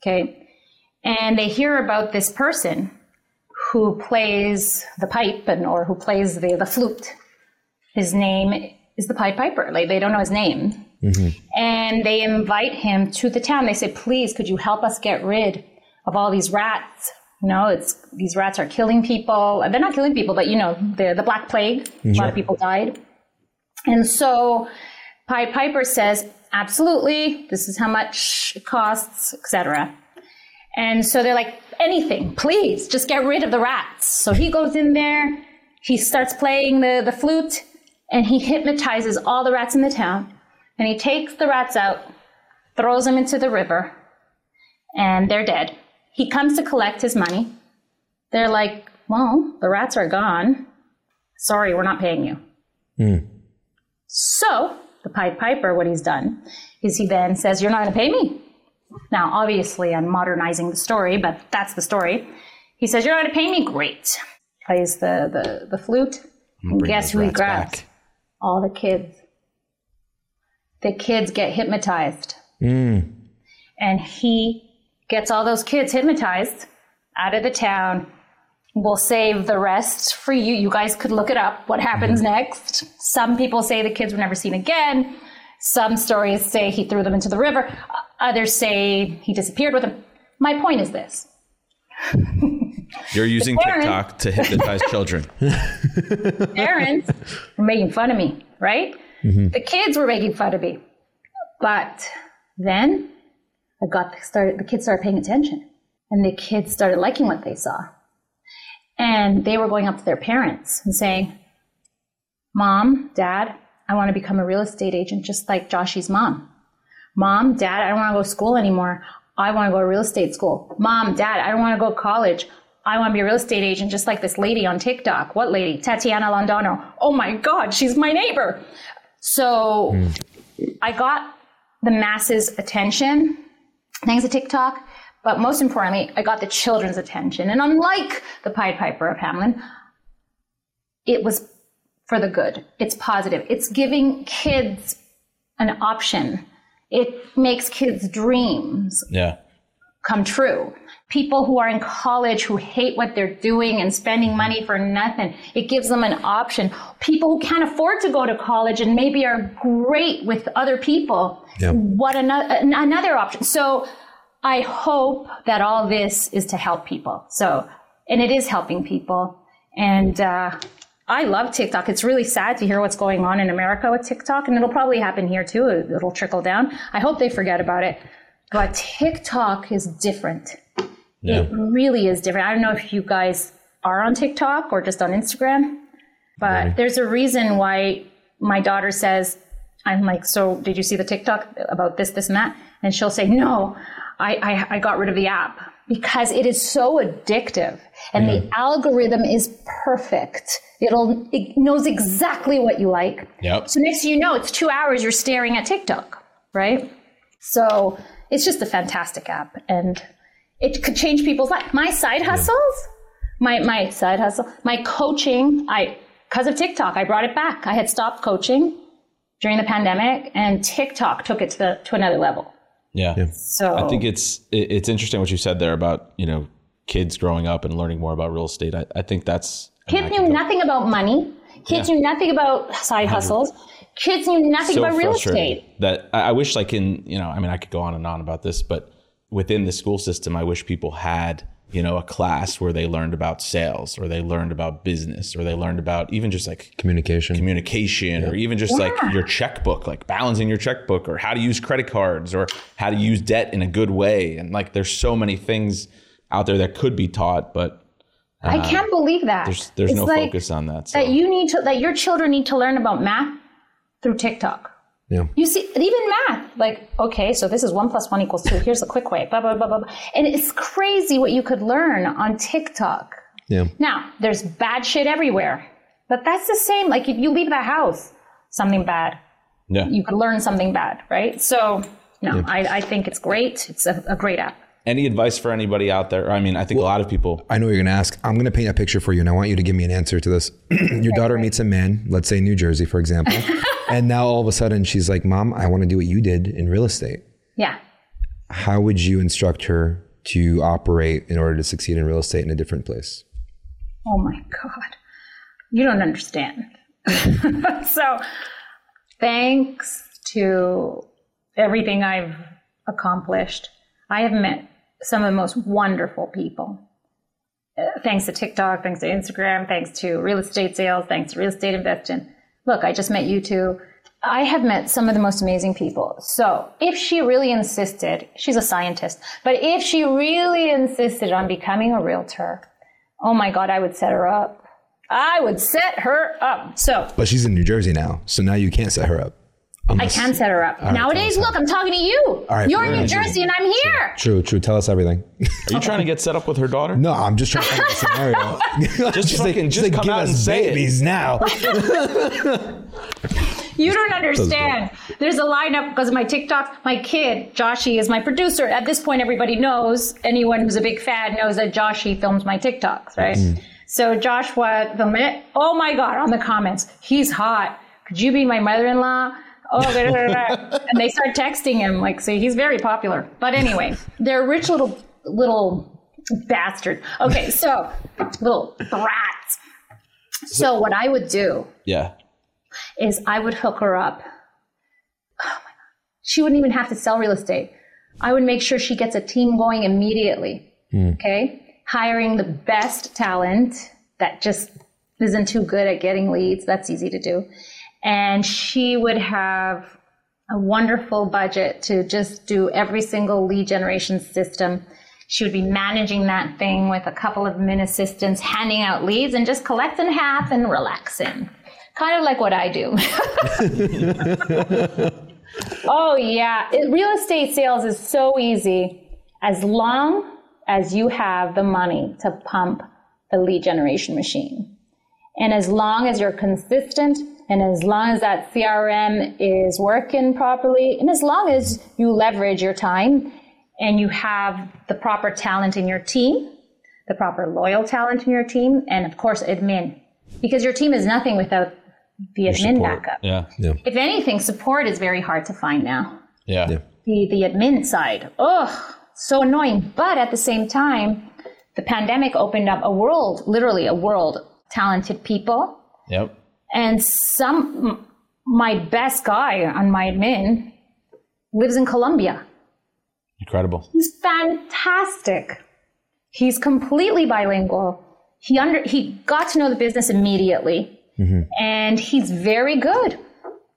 S1: Okay, and they hear about this person who plays the pipe and or who plays the the flute. His name is the Pied Piper. Like they don't know his name mm-hmm. and they invite him to the town. They say, "Please, could you help us get rid of all these rats? You know, it's these rats are killing people. They're not killing people, but you know, the the Black Plague. A lot of people died, and so Pied Piper says, "Absolutely, this is how much it costs, etc." And so they're like, "Anything, please, just get rid of the rats." So he goes in there, he starts playing the the flute, and he hypnotizes all the rats in the town and he takes the rats out, throws them into the river, and they're dead. He comes to collect his money. They're like, Well, the rats are gone. Sorry, we're not paying you. Hmm. So, the Pied Piper, what he's done is he then says, You're not going to pay me. Now, obviously, I'm modernizing the story, but that's the story. He says, You're not going to pay me? Great. Plays the, the, the flute. And guess who he grabs?
S2: back.
S1: All the kids. The kids get hypnotized.
S3: Mm.
S1: And he gets all those kids hypnotized out of the town. We'll save the rest for you. You guys could look it up. What happens mm-hmm. next? Some people say the kids were never seen again. Some stories say he threw them into the river. Others say he disappeared with them. My point is this
S2: You're using
S1: parent-
S2: TikTok to hypnotize children.
S1: parents were making fun of me, right? Mm-hmm. The kids were making fun of me. But then I got started the kids started paying attention and the kids started liking what they saw. And they were going up to their parents and saying, Mom, Dad, I want to become a real estate agent just like Joshy's mom. Mom, Dad, I don't want to go to school anymore. I want to go to real estate school. Mom, Dad, I don't want to go to college. I want to be a real estate agent just like this lady on TikTok. What lady? Tatiana Londono. Oh my God, she's my neighbor. So hmm. I got the masses' attention thanks to TikTok, but most importantly, I got the children's attention. And unlike the Pied Piper of Hamelin, it was for the good. It's positive. It's giving kids an option. It makes kids' dreams
S2: Yeah.
S1: come true. People who are in college who hate what they're doing and spending money for nothing, it gives them an option. People who can't afford to go to college and maybe are great with other people,
S3: Yeah.
S1: what another, another option. So I hope that all this is to help people. So, and it is helping people. And, uh, I love TikTok. It's really sad to hear what's going on in America with TikTok, and it'll probably happen here too. It'll trickle down. I hope they forget about it. But TikTok is different.
S2: Yeah.
S1: It really is different. I don't know if you guys are on TikTok or just on Instagram, but there's a reason why my daughter says, I'm like, so did you see the TikTok about this, this, and that? And she'll say, no, I, I, I got rid of the app because it is so addictive and the algorithm is perfect. It'll, it knows exactly what you like.
S2: Yep.
S1: So next thing you know, it's two hours you're staring at TikTok, right? So it's just a fantastic app. And It could change people's life. My side hustles, my my side hustle, my coaching. I because of TikTok, I brought it back. I had stopped coaching during the pandemic, and TikTok took it to the to another level.
S2: Yeah.
S1: So
S2: I think it's it's interesting what you said there about you know kids growing up and learning more about real estate. I, I think that's
S1: kids knew nothing about money. Kids
S2: Yeah.
S1: knew nothing about side hustles. Kids knew nothing
S2: so
S1: about real estate.
S2: that I, I wish like in you know I mean I could go on and on about this, but within the school system, I wish people had you know a class where they learned about sales or they learned about business or they learned about even just like
S3: Communication.
S2: communication or even just like your checkbook, like balancing your checkbook or how to use credit cards or how to use debt in a good way. And like there's so many things out there that could be taught, but
S1: I can't believe that.
S2: Uh, there's there's no
S1: like
S2: focus on that. So.
S1: That you need to that your children need to learn about math through TikTok.
S3: Yeah.
S1: You see, even math, like, okay, so this is one plus one equals two. Here's a quick way, blah, blah, blah, blah. blah. And it's crazy what you could learn on TikTok.
S3: Yeah.
S1: Now, there's bad shit everywhere, but that's the same. Like, if you leave the house, something bad,
S2: yeah.
S1: you could learn something bad, right? So, no, I, I think it's great. It's a, a great app.
S2: Any advice for anybody out there? I mean, I think a lot of people.
S3: I know you're going to ask. I'm going to paint a picture for you, and I want you to give me an answer to this. Your daughter meets a man, let's say New Jersey, for example, and now all of a sudden she's like, "Mom, I want to do what you did in real estate."
S1: Yeah.
S3: How would you instruct her to operate in order to succeed in real estate in a different place?
S1: Oh my God. You don't understand. so, thanks to everything I've accomplished, I have met some of the most wonderful people. Uh, thanks to TikTok, thanks to Instagram, thanks to real estate sales, thanks to real estate investing. Look, I just met you two. I have met some of the most amazing people. So if she really insisted, she's a scientist, but if she really insisted on becoming a realtor, oh my God, I would set her up. I would set her up. So
S3: But she's in New Jersey now, so now you can't set her up.
S1: I can set her up. Nowadays, look, I'm talking to you.
S3: right,
S1: You're in. New Jersey and I'm here.
S3: True, true. Tell us everything.
S2: Are you trying to get set up with her daughter?
S3: no, I'm just trying to find a scenario.
S2: Just fucking- just come
S3: give
S2: out
S3: us
S2: and say it."
S3: babies now.
S1: You don't understand. There's a lineup because of my TikToks. My kid, Joshy, is my producer. At this point, everybody knows, anyone who's a big fan knows that Joshy films my TikToks, right? Mm-hmm. So Joshua filmed it. Oh my God, on the comments, he's hot. Could you be my mother in law? Oh, da, da, da. and they start texting him. Like, see, he's very popular. But anyway, they're rich little, little bastards. Okay, so little brats. So what I would do
S2: Yeah.
S1: is I would hook her up. Oh my God. She wouldn't even have to sell real estate. I would make sure she gets a team going immediately. Hmm. Okay. Hiring the best talent that just isn't too good at getting leads. That's easy to do. And she would have a wonderful budget to just do every single lead generation system. She would be managing that thing with a couple of min assistants, handing out leads and just collecting half and relaxing. Kind of like what I do. oh, yeah. It- real estate sales is so easy as long as you have the money to pump the lead generation machine. And as long as you're consistent and as long as that CRM is working properly and as long as you leverage your time and you have the proper talent in your team, the proper loyal talent in your team, and of course, admin. Because your team is nothing without the admin
S2: Support.
S1: backup.
S2: Yeah. yeah.
S1: If anything, support is very hard to find now.
S2: Yeah.
S3: Yeah.
S1: The, the admin side, ugh, so annoying. But at the same time, the pandemic opened up a world, literally a world, talented people
S2: Yep.
S1: And some my best guy on my admin lives in Colombia.
S2: Incredible.
S1: He's fantastic. He's completely bilingual. He under he got to know the business immediately, mm-hmm. and he's very good.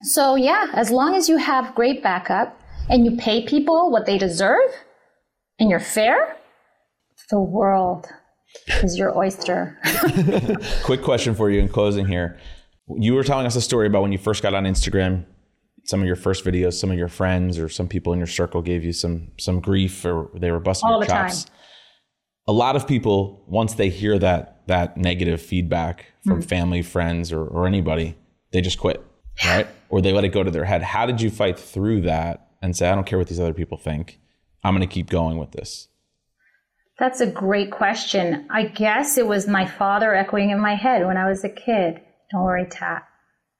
S1: So yeah, as long as you have great backup and you pay people what they deserve, and you're fair, the world is your oyster.
S2: Quick question for you in closing here. You were telling us a story about when you first got on Instagram. Some of your first videos, some of your friends or some people in your circle gave you some some grief or they were busting
S1: All
S2: your
S1: the time.
S2: chops. A lot of people, once they hear that that negative feedback from
S1: Hmm.
S2: family, friends, or, or anybody, they just quit, right? Or they let it go to their head. How did you fight through that and say, I don't care what these other people think. I'm going to keep going with this?
S1: That's a great question. I guess it was my father echoing in my head when I was a kid. Don't worry, Tat.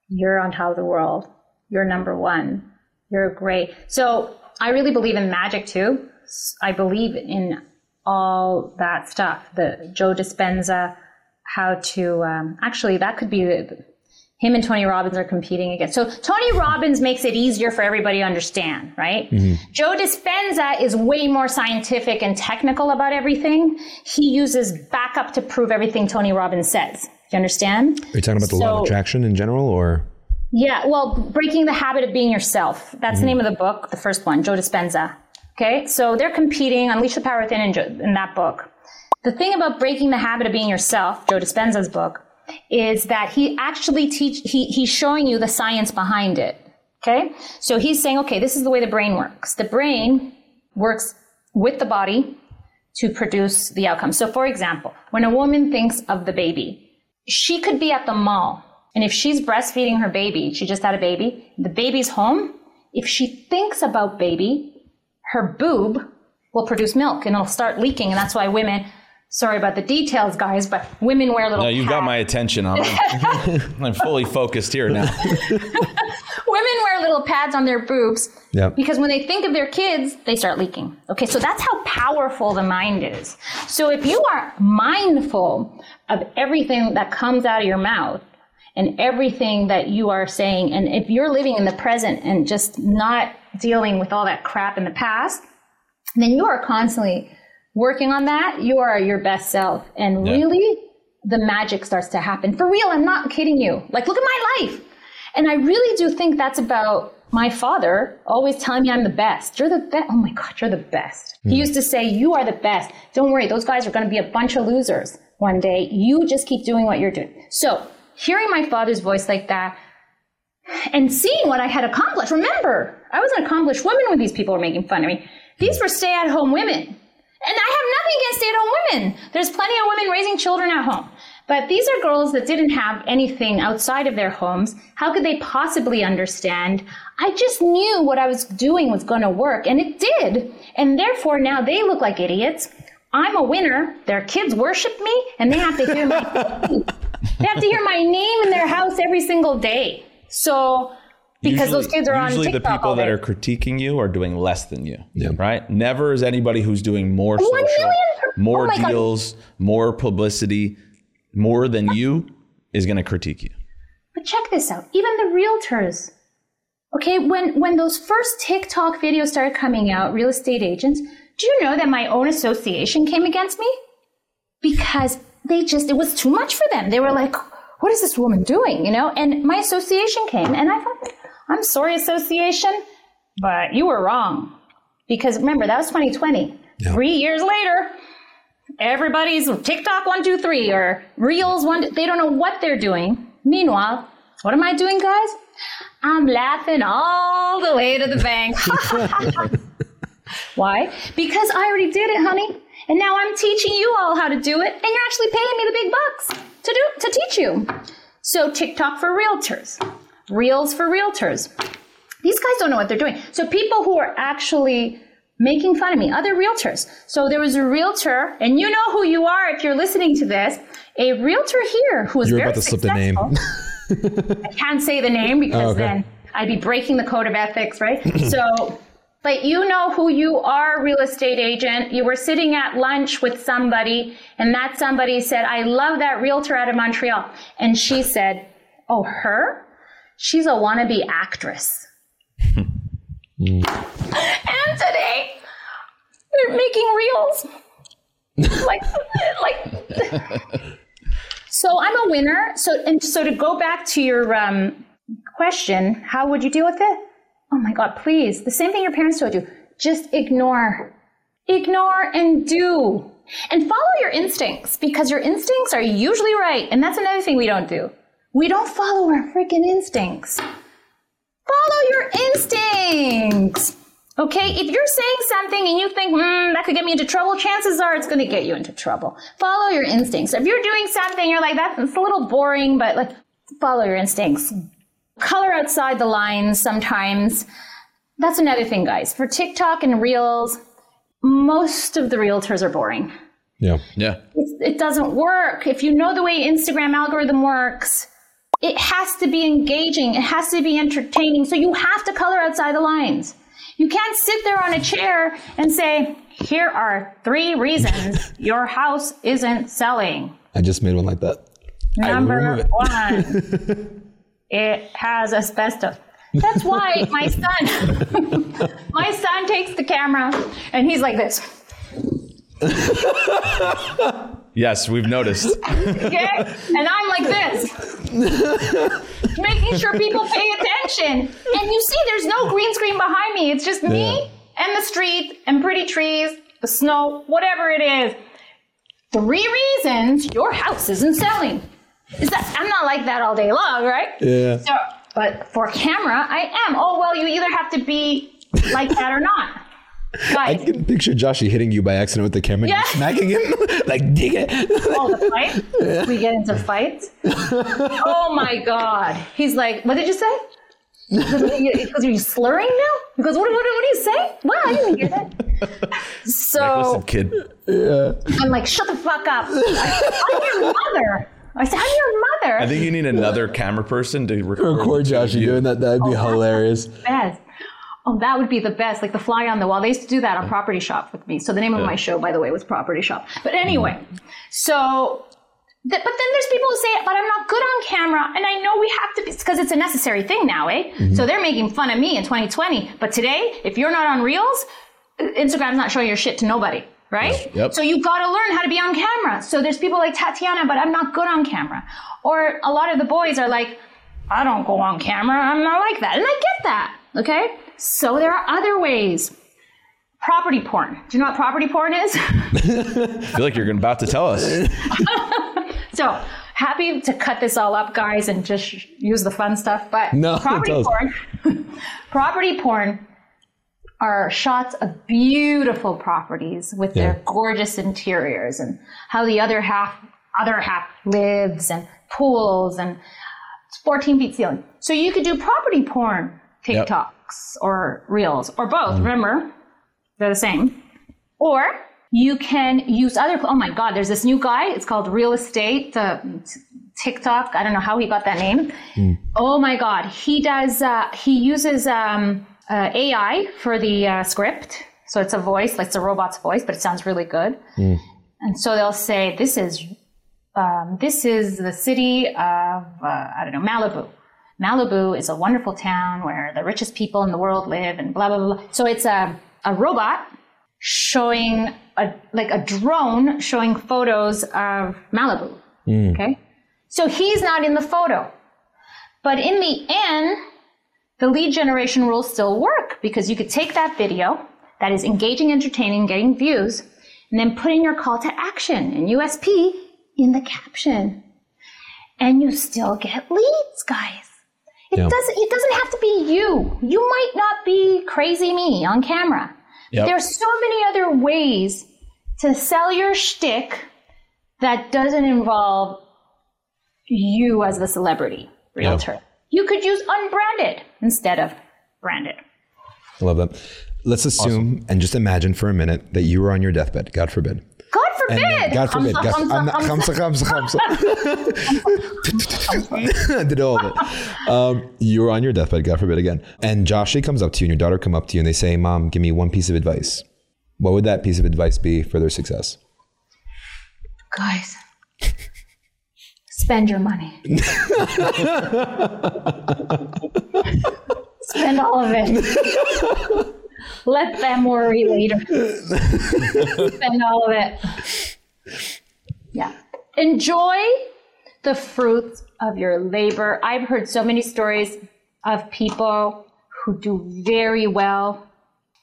S1: You're on top of the world. You're number one. You're great. So I really believe in magic too. I believe in all that stuff. The Joe Dispenza, how to um, actually that could be him and Tony Robbins are competing against. So Tony Robbins makes it easier for everybody to understand, right? Mm-hmm. Joe Dispenza is way more scientific and technical about everything. He uses backup to prove everything Tony Robbins says. You understand?
S3: Are you talking about the so, law of attraction in general or?
S1: Yeah, well, breaking the habit of being yourself. That's mm-hmm. the name of the book, the first one, Joe Dispenza. Okay, so they're competing, Unleash the Power Within in, in that book. The thing about breaking the habit of being yourself, Joe Dispenza's book, is that he actually teach he, he's showing you the science behind it. Okay? So he's saying, okay, this is the way the brain works. The brain works with the body to produce the outcome. So for example, when a woman thinks of the baby, she could be at the mall. And if she's breastfeeding her baby, she just had a baby, the baby's home. If she thinks about baby, her boob will produce milk and it'll start leaking. And that's why women sorry about the details, guys, but women wear little.
S2: No, you've got my attention. I'm, I'm fully focused here now.
S1: women wear little pads on their boobs yep. because when they think of their kids, they start leaking. Okay, so that's how powerful the mind is. So if you are mindful of everything that comes out of your mouth and everything that you are saying, and if you're living in the present and just not dealing with all that crap in the past, then you are constantly working on that, you are your best self. And yeah. really, the magic starts to happen. For real, I'm not kidding you. Like, look at my life. And I really do think that's about my father always telling me I'm the best. You're the best. Oh my God, you're the best. Mm. He hmm. used to say, You are the best. Don't worry, those guys are going to be a bunch of losers one day. You just keep doing what you're doing. So, hearing my father's voice like that and seeing what I had accomplished, remember, I was an accomplished woman when these people were making fun of me. These were stay at home women. And I have nothing against stay at home women. There's plenty of women raising children at home. But these are girls that didn't have anything outside of their homes. How could they possibly understand? I just knew what I was doing was going to work, and it did. And therefore, now they look like idiots. I'm a winner. Their kids worship me, and they have to hear my they have to hear my name in their house every single day. So because usually, those kids are on
S2: usually
S1: TikTok
S2: the people that are critiquing you are doing less than you yeah. right never is anybody who's doing more
S1: social
S2: more oh deals God. more publicity more than you is going to critique you.
S1: But check this out. Even the realtors okay when when those first tiktok videos started coming out real estate agents do you know that my own association came against me? Because they just it was too much for them. They were like what is this woman doing? You know? And my association came and i thought I'm sorry, association, but you were wrong. Because remember, that was 2020. Three years later, everybody's TikTok one, two, three, or Reels one. They don't know what they're doing. Meanwhile, what am I doing, guys? I'm laughing all the way to the bank. Why? Because I already did it, honey. And now I'm teaching you all how to do it, and you're actually paying me the big bucks to do to teach you. So TikTok for realtors. Reels for realtors. These guys don't know what they're doing. So people who are actually making fun of me, other realtors. So there was a realtor, and you know who you are if you're listening to this, a realtor here who was You're very about to successful. slip the name. I can't say the name because oh, okay. then I'd be breaking the code of ethics, right? so, but you know who you are, real estate agent. You were sitting at lunch with somebody, and that somebody said, I love that realtor out of Montreal. And she said, Oh, her? she's a wannabe actress. Hmm. and today, they're making reels. like, like. so I'm a winner. So and so to go back to your um, question, how would you deal with it? Oh my God, please! The same thing your parents told you. Just ignore, ignore, and do, and follow your instincts because your instincts are usually right. And that's another thing we don't do. We don't follow our freaking instincts. Follow your instincts. Okay, if you're saying something and you think, hmm, that could get me into trouble, chances are it's going to get you into trouble. Follow your instincts. If you're doing something, you're like, that's a little boring, but like, follow your instincts. Color outside the lines sometimes. That's another thing, guys. For TikTok and Reels, most of the realtors are boring.
S3: Yeah.
S2: Yeah.
S1: It's, it doesn't work. If you know the way Instagram algorithm works, it has to be engaging. It has to be entertaining. So you have to color outside the lines. You can't sit there on a chair and say, here are three reasons your house isn't selling.
S3: I just made one like that.
S1: Number one, it has asbestos. That's why my son, my son takes the camera and he's like this.
S2: Yes, we've noticed.
S1: Okay? And I'm like this. Making sure people pay attention. And you see, there's no green screen behind me. It's just me
S3: Yeah.
S1: and the street and pretty trees, the snow, whatever it is. Three reasons your house isn't selling. Is that I'm not like that all day long, right?
S3: Yeah.
S1: So, but for camera, I am. Oh well, you either have to be like that or not.
S3: I
S1: Guys,
S3: can picture Joshy hitting you by accident with the camera
S1: Yeah.
S3: and smacking him. like, dig it.
S1: oh, the fight. We get into fights. Oh my god. He's like, what did you say? Because are you're slurring now? He goes, what, what, what do you say? Wow, I didn't hear that. So
S2: Listen, kid.
S1: I'm like, shut the fuck up. I'm your mother. I said, I'm your mother.
S2: I think you need another camera person to record,
S3: Record Joshy
S2: you.
S3: doing that. That'd be oh, hilarious.
S1: best. Oh, that would be the best. Like the fly on the wall. They used to do that on Property Shop with me. So the name of my show, by the way, was Property Shop. But anyway, mm-hmm. so. Th- but then there's people who say, but I'm not good on camera. And I know we have to be, because it's a necessary thing now, eh? So they're making fun of me in 2020. But today, if you're not on Reels, Instagram's not showing your shit to nobody, right?
S2: Yep.
S1: So you've got to learn how to be on camera. So there's people like Tatiana, but I'm not good on camera. Or a lot of the boys are like, I don't go on camera. I'm not like that. And I get that. Okay. So there are other ways. Property porn. Do you know what property porn is?
S2: I feel like you're about to tell us.
S1: so happy to cut this all up, guys, and just use the fun stuff. But
S3: No,
S1: property porn, property porn are shots of beautiful properties with their gorgeous interiors and how the other half other half lives and pools and it's 14 feet ceiling. So you could do property porn
S2: Yep.
S1: TikToks or reels or both. Mm. Remember, they're the same. Or you can use other. Oh my God, there's this new guy. It's called Real Estate uh, TikTok. I don't know how he got that name. Oh my God, he does. Uh, he uses um, uh, AI for the uh, script, so it's a voice, like it's a robot's voice, but it sounds really good. And so they'll say, "This is um, this is the city of uh, I don't know Malibu." Malibu is a wonderful town where the richest people in the world live, and blah blah blah. blah. So it's a a robot showing a like a drone showing photos of Malibu. Hmm. Okay, so he's not in the photo, but in the end, the lead generation rules still work because you could take that video that is engaging, entertaining, getting views, and then put in your call to action and USP in the caption, and you still get leads, guys. It
S3: Yeah.
S1: doesn't. It doesn't have to be you. You might not be crazy me on camera.
S2: Yep.
S1: There's so many other ways to sell your shtick that doesn't involve you as the celebrity realtor. You could use unbranded instead of branded.
S3: I love that. Let's assume and just imagine for a minute that you were on your deathbed. God forbid.
S1: God
S3: And then-
S1: forbid.
S3: God forbid.
S1: Hamza,
S3: God,
S1: Hamza,
S3: I'm not,
S1: Hamza.
S3: Hamza, Hamza, Hamza. I did all of it. Um, you were on your deathbed, God forbid again. And Joshie comes up to you and your daughter come up to you and they say, Mom, give me one piece of advice. What would that piece of advice be for their success?
S1: Guys, spend your money. spend all of it. Let them worry later. spend all of it. Yeah. Enjoy the fruits of your labor. I've heard so many stories of people who do very well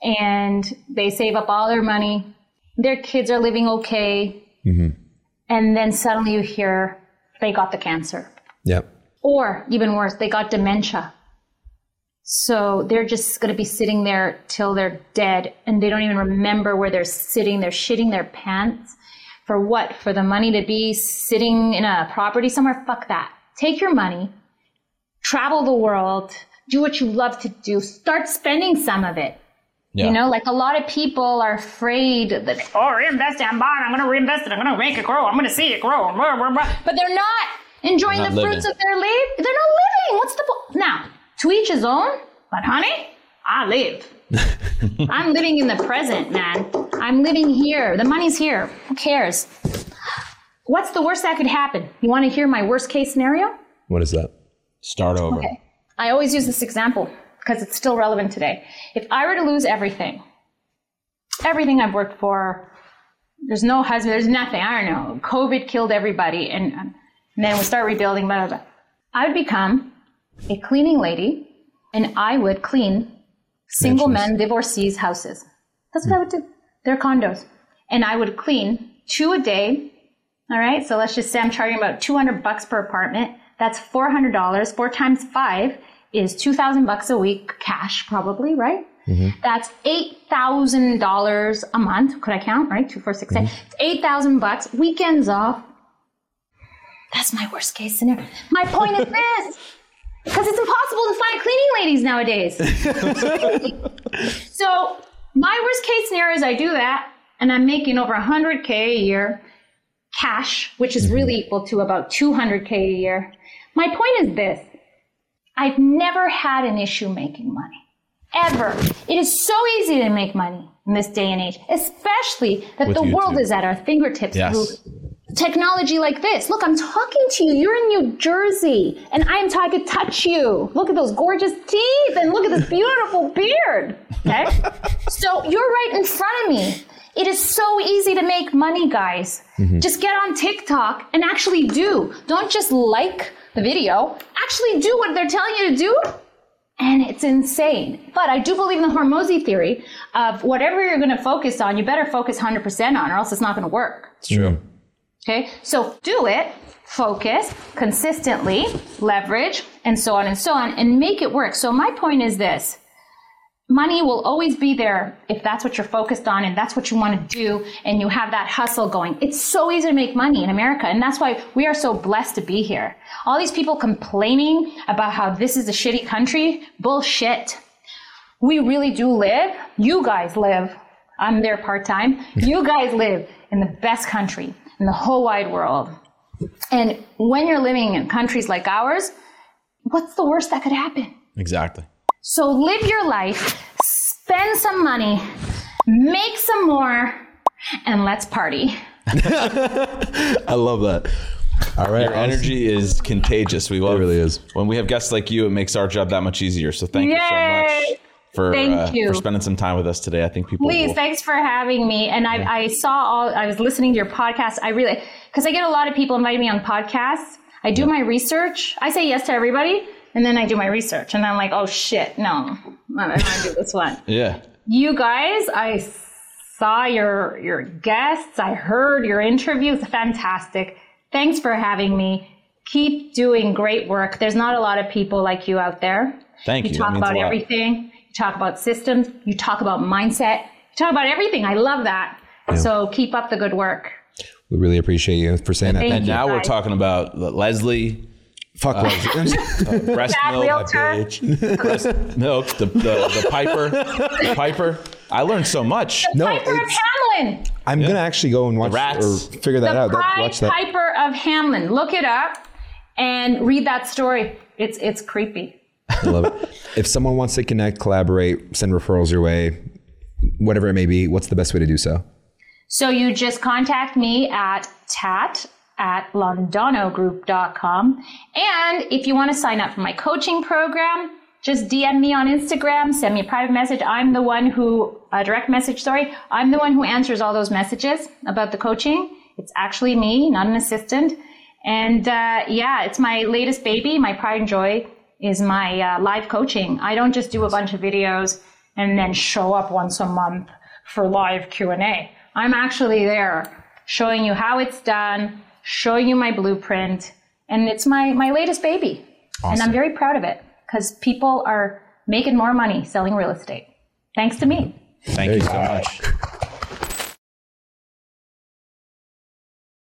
S1: and they save up all their money. Their kids are living okay. Mm-hmm. And then suddenly you hear they got the cancer.
S3: Yep.
S1: Or even worse, they got dementia. So they're just going to be sitting there till they're dead and they don't even remember where they're sitting. They're shitting their pants. For what? For the money to be sitting in a property somewhere? Fuck that. Take your money, travel the world, do what you love to do, start spending some of it.
S2: Yeah.
S1: You know, like a lot of people are afraid that, oh, reinvest I'm buying, I'm going to reinvest it, I'm going to make it grow, I'm going to see it grow, blah, blah, blah. but they're not enjoying
S2: Not
S1: the fruits of their labor. They're not living. What's the point? Now, to each his own, but honey, I live. I'm living in the present, man. I'm living here. The money's here. Who cares? What's the worst that could happen? You want to hear my worst case scenario?
S3: What is that?
S2: Start over.
S1: Okay. I always use this example because it's still relevant today. If I were to lose everything, everything I've worked for, there's no husband, there's nothing, I don't know, COVID killed everybody, and, um, and then we start rebuilding, blah, blah, blah. I would become a cleaning lady and I would clean single men, divorcees' houses. That's what I would do. Their condos. And I would clean two a day. All right. So let's just say I'm charging about 200 bucks per apartment. That's $400. Four times five is 2000 bucks a week cash, probably, right? Mm-hmm. That's $8,000 a month. Could I count? Right? Two, four, six, eight. Mm-hmm. It's 8,000 bucks. Weekends off. That's my worst case scenario. My point is this. Because it's impossible to find cleaning ladies nowadays. so my worst case scenario is I do that and I'm making over 100K a year cash, which is really mm-hmm. equal to about 200K a year. My point is this. I've never had an issue making money. Ever. It is so easy to make money in this day and age, especially that
S2: With
S1: the world is at our fingertips
S2: Yes.
S1: through technology like this. Look, I'm talking to you. You're in New Jersey, and I'm talking to touch you. Look at those gorgeous teeth, and look at this beautiful beard. Okay, so you're right in front of me. It is so easy to make money, guys. Mm-hmm. Just get on TikTok and actually do. Don't just like the video. Actually do what they're telling you to do. And it's insane. But I do believe in the Hormozi theory of whatever you're going to focus on, you better focus 100% on, or else it's not going to work.
S2: It's true.
S1: Okay, so do it, focus consistently, leverage, and so on and so on, and make it work. So, my point is this money will always be there if that's what you're focused on and that's what you want to do, and you have that hustle going. It's so easy to make money in America, and that's why we are so blessed to be here. All these people complaining about how this is a shitty country, bullshit. We really do live, you guys live. I'm there part time. You guys live in the best country in the whole wide world. And when you're living in countries like ours, what's the worst that could happen?
S2: Exactly.
S1: So live your life, spend some money, make some more, and let's party.
S3: I love that. All right.
S2: Your energy is contagious. We love
S3: It really is.
S2: When we have guests like you, it makes our job that much easier. So thank you so much for
S1: Thank
S2: uh,
S1: you.
S2: for spending some time with us today. I think people
S1: Please,
S2: will,
S1: thanks for having me. And I, I saw all, I was listening to your podcast. I really, because I get a lot of people inviting me on podcasts. I do my research. I say yes to everybody, and then I do my research. And I'm like, oh shit, no, I don't want to do this one.
S2: yeah.
S1: You guys, I saw your your guests. I heard your interviews. Fantastic. Thanks for having me. Keep doing great work. There's not a lot of people like you out there.
S2: Thank you.
S1: You talk about everything. You talk about systems. You talk about mindset. You talk about everything. I love that. So keep up the good work.
S3: We really appreciate you for saying that.
S1: Thank
S2: And
S1: you,
S2: now we're talking about Leslie,
S3: Fuck. Uh, Leslie.
S2: Uh, breast
S1: Bad
S2: milk,
S1: realtor.
S2: breast milk, the, the, the Piper, the Piper. I learned so much.
S3: no,
S1: Piper of Hamelin.
S3: I'm gonna actually go and watch
S2: rats.
S3: or figure that
S1: The
S3: out. That, watch that.
S1: Piper of Hamelin. Look it up and read that story. It's it's creepy.
S3: I love it. If someone wants to connect, collaborate, send referrals your way, whatever it may be, what's the best way to do so?
S1: So you just contact me at tat at londonogroup.com. And if you want to sign up for my coaching program, just DM me on Instagram, send me a private message. I'm the one who, a direct message, sorry. I'm the one who answers all those messages about the coaching. It's actually me, not an assistant. And uh, yeah, it's my latest baby. My pride and joy is my uh, live coaching. I don't just do a bunch of videos and then show up once a month for live Q&A. I'm actually there showing you how it's done, showing you my blueprint, and it's my my latest baby. And I'm very proud of it because people are making more money selling real estate. Thanks to me.
S2: Thank you so much.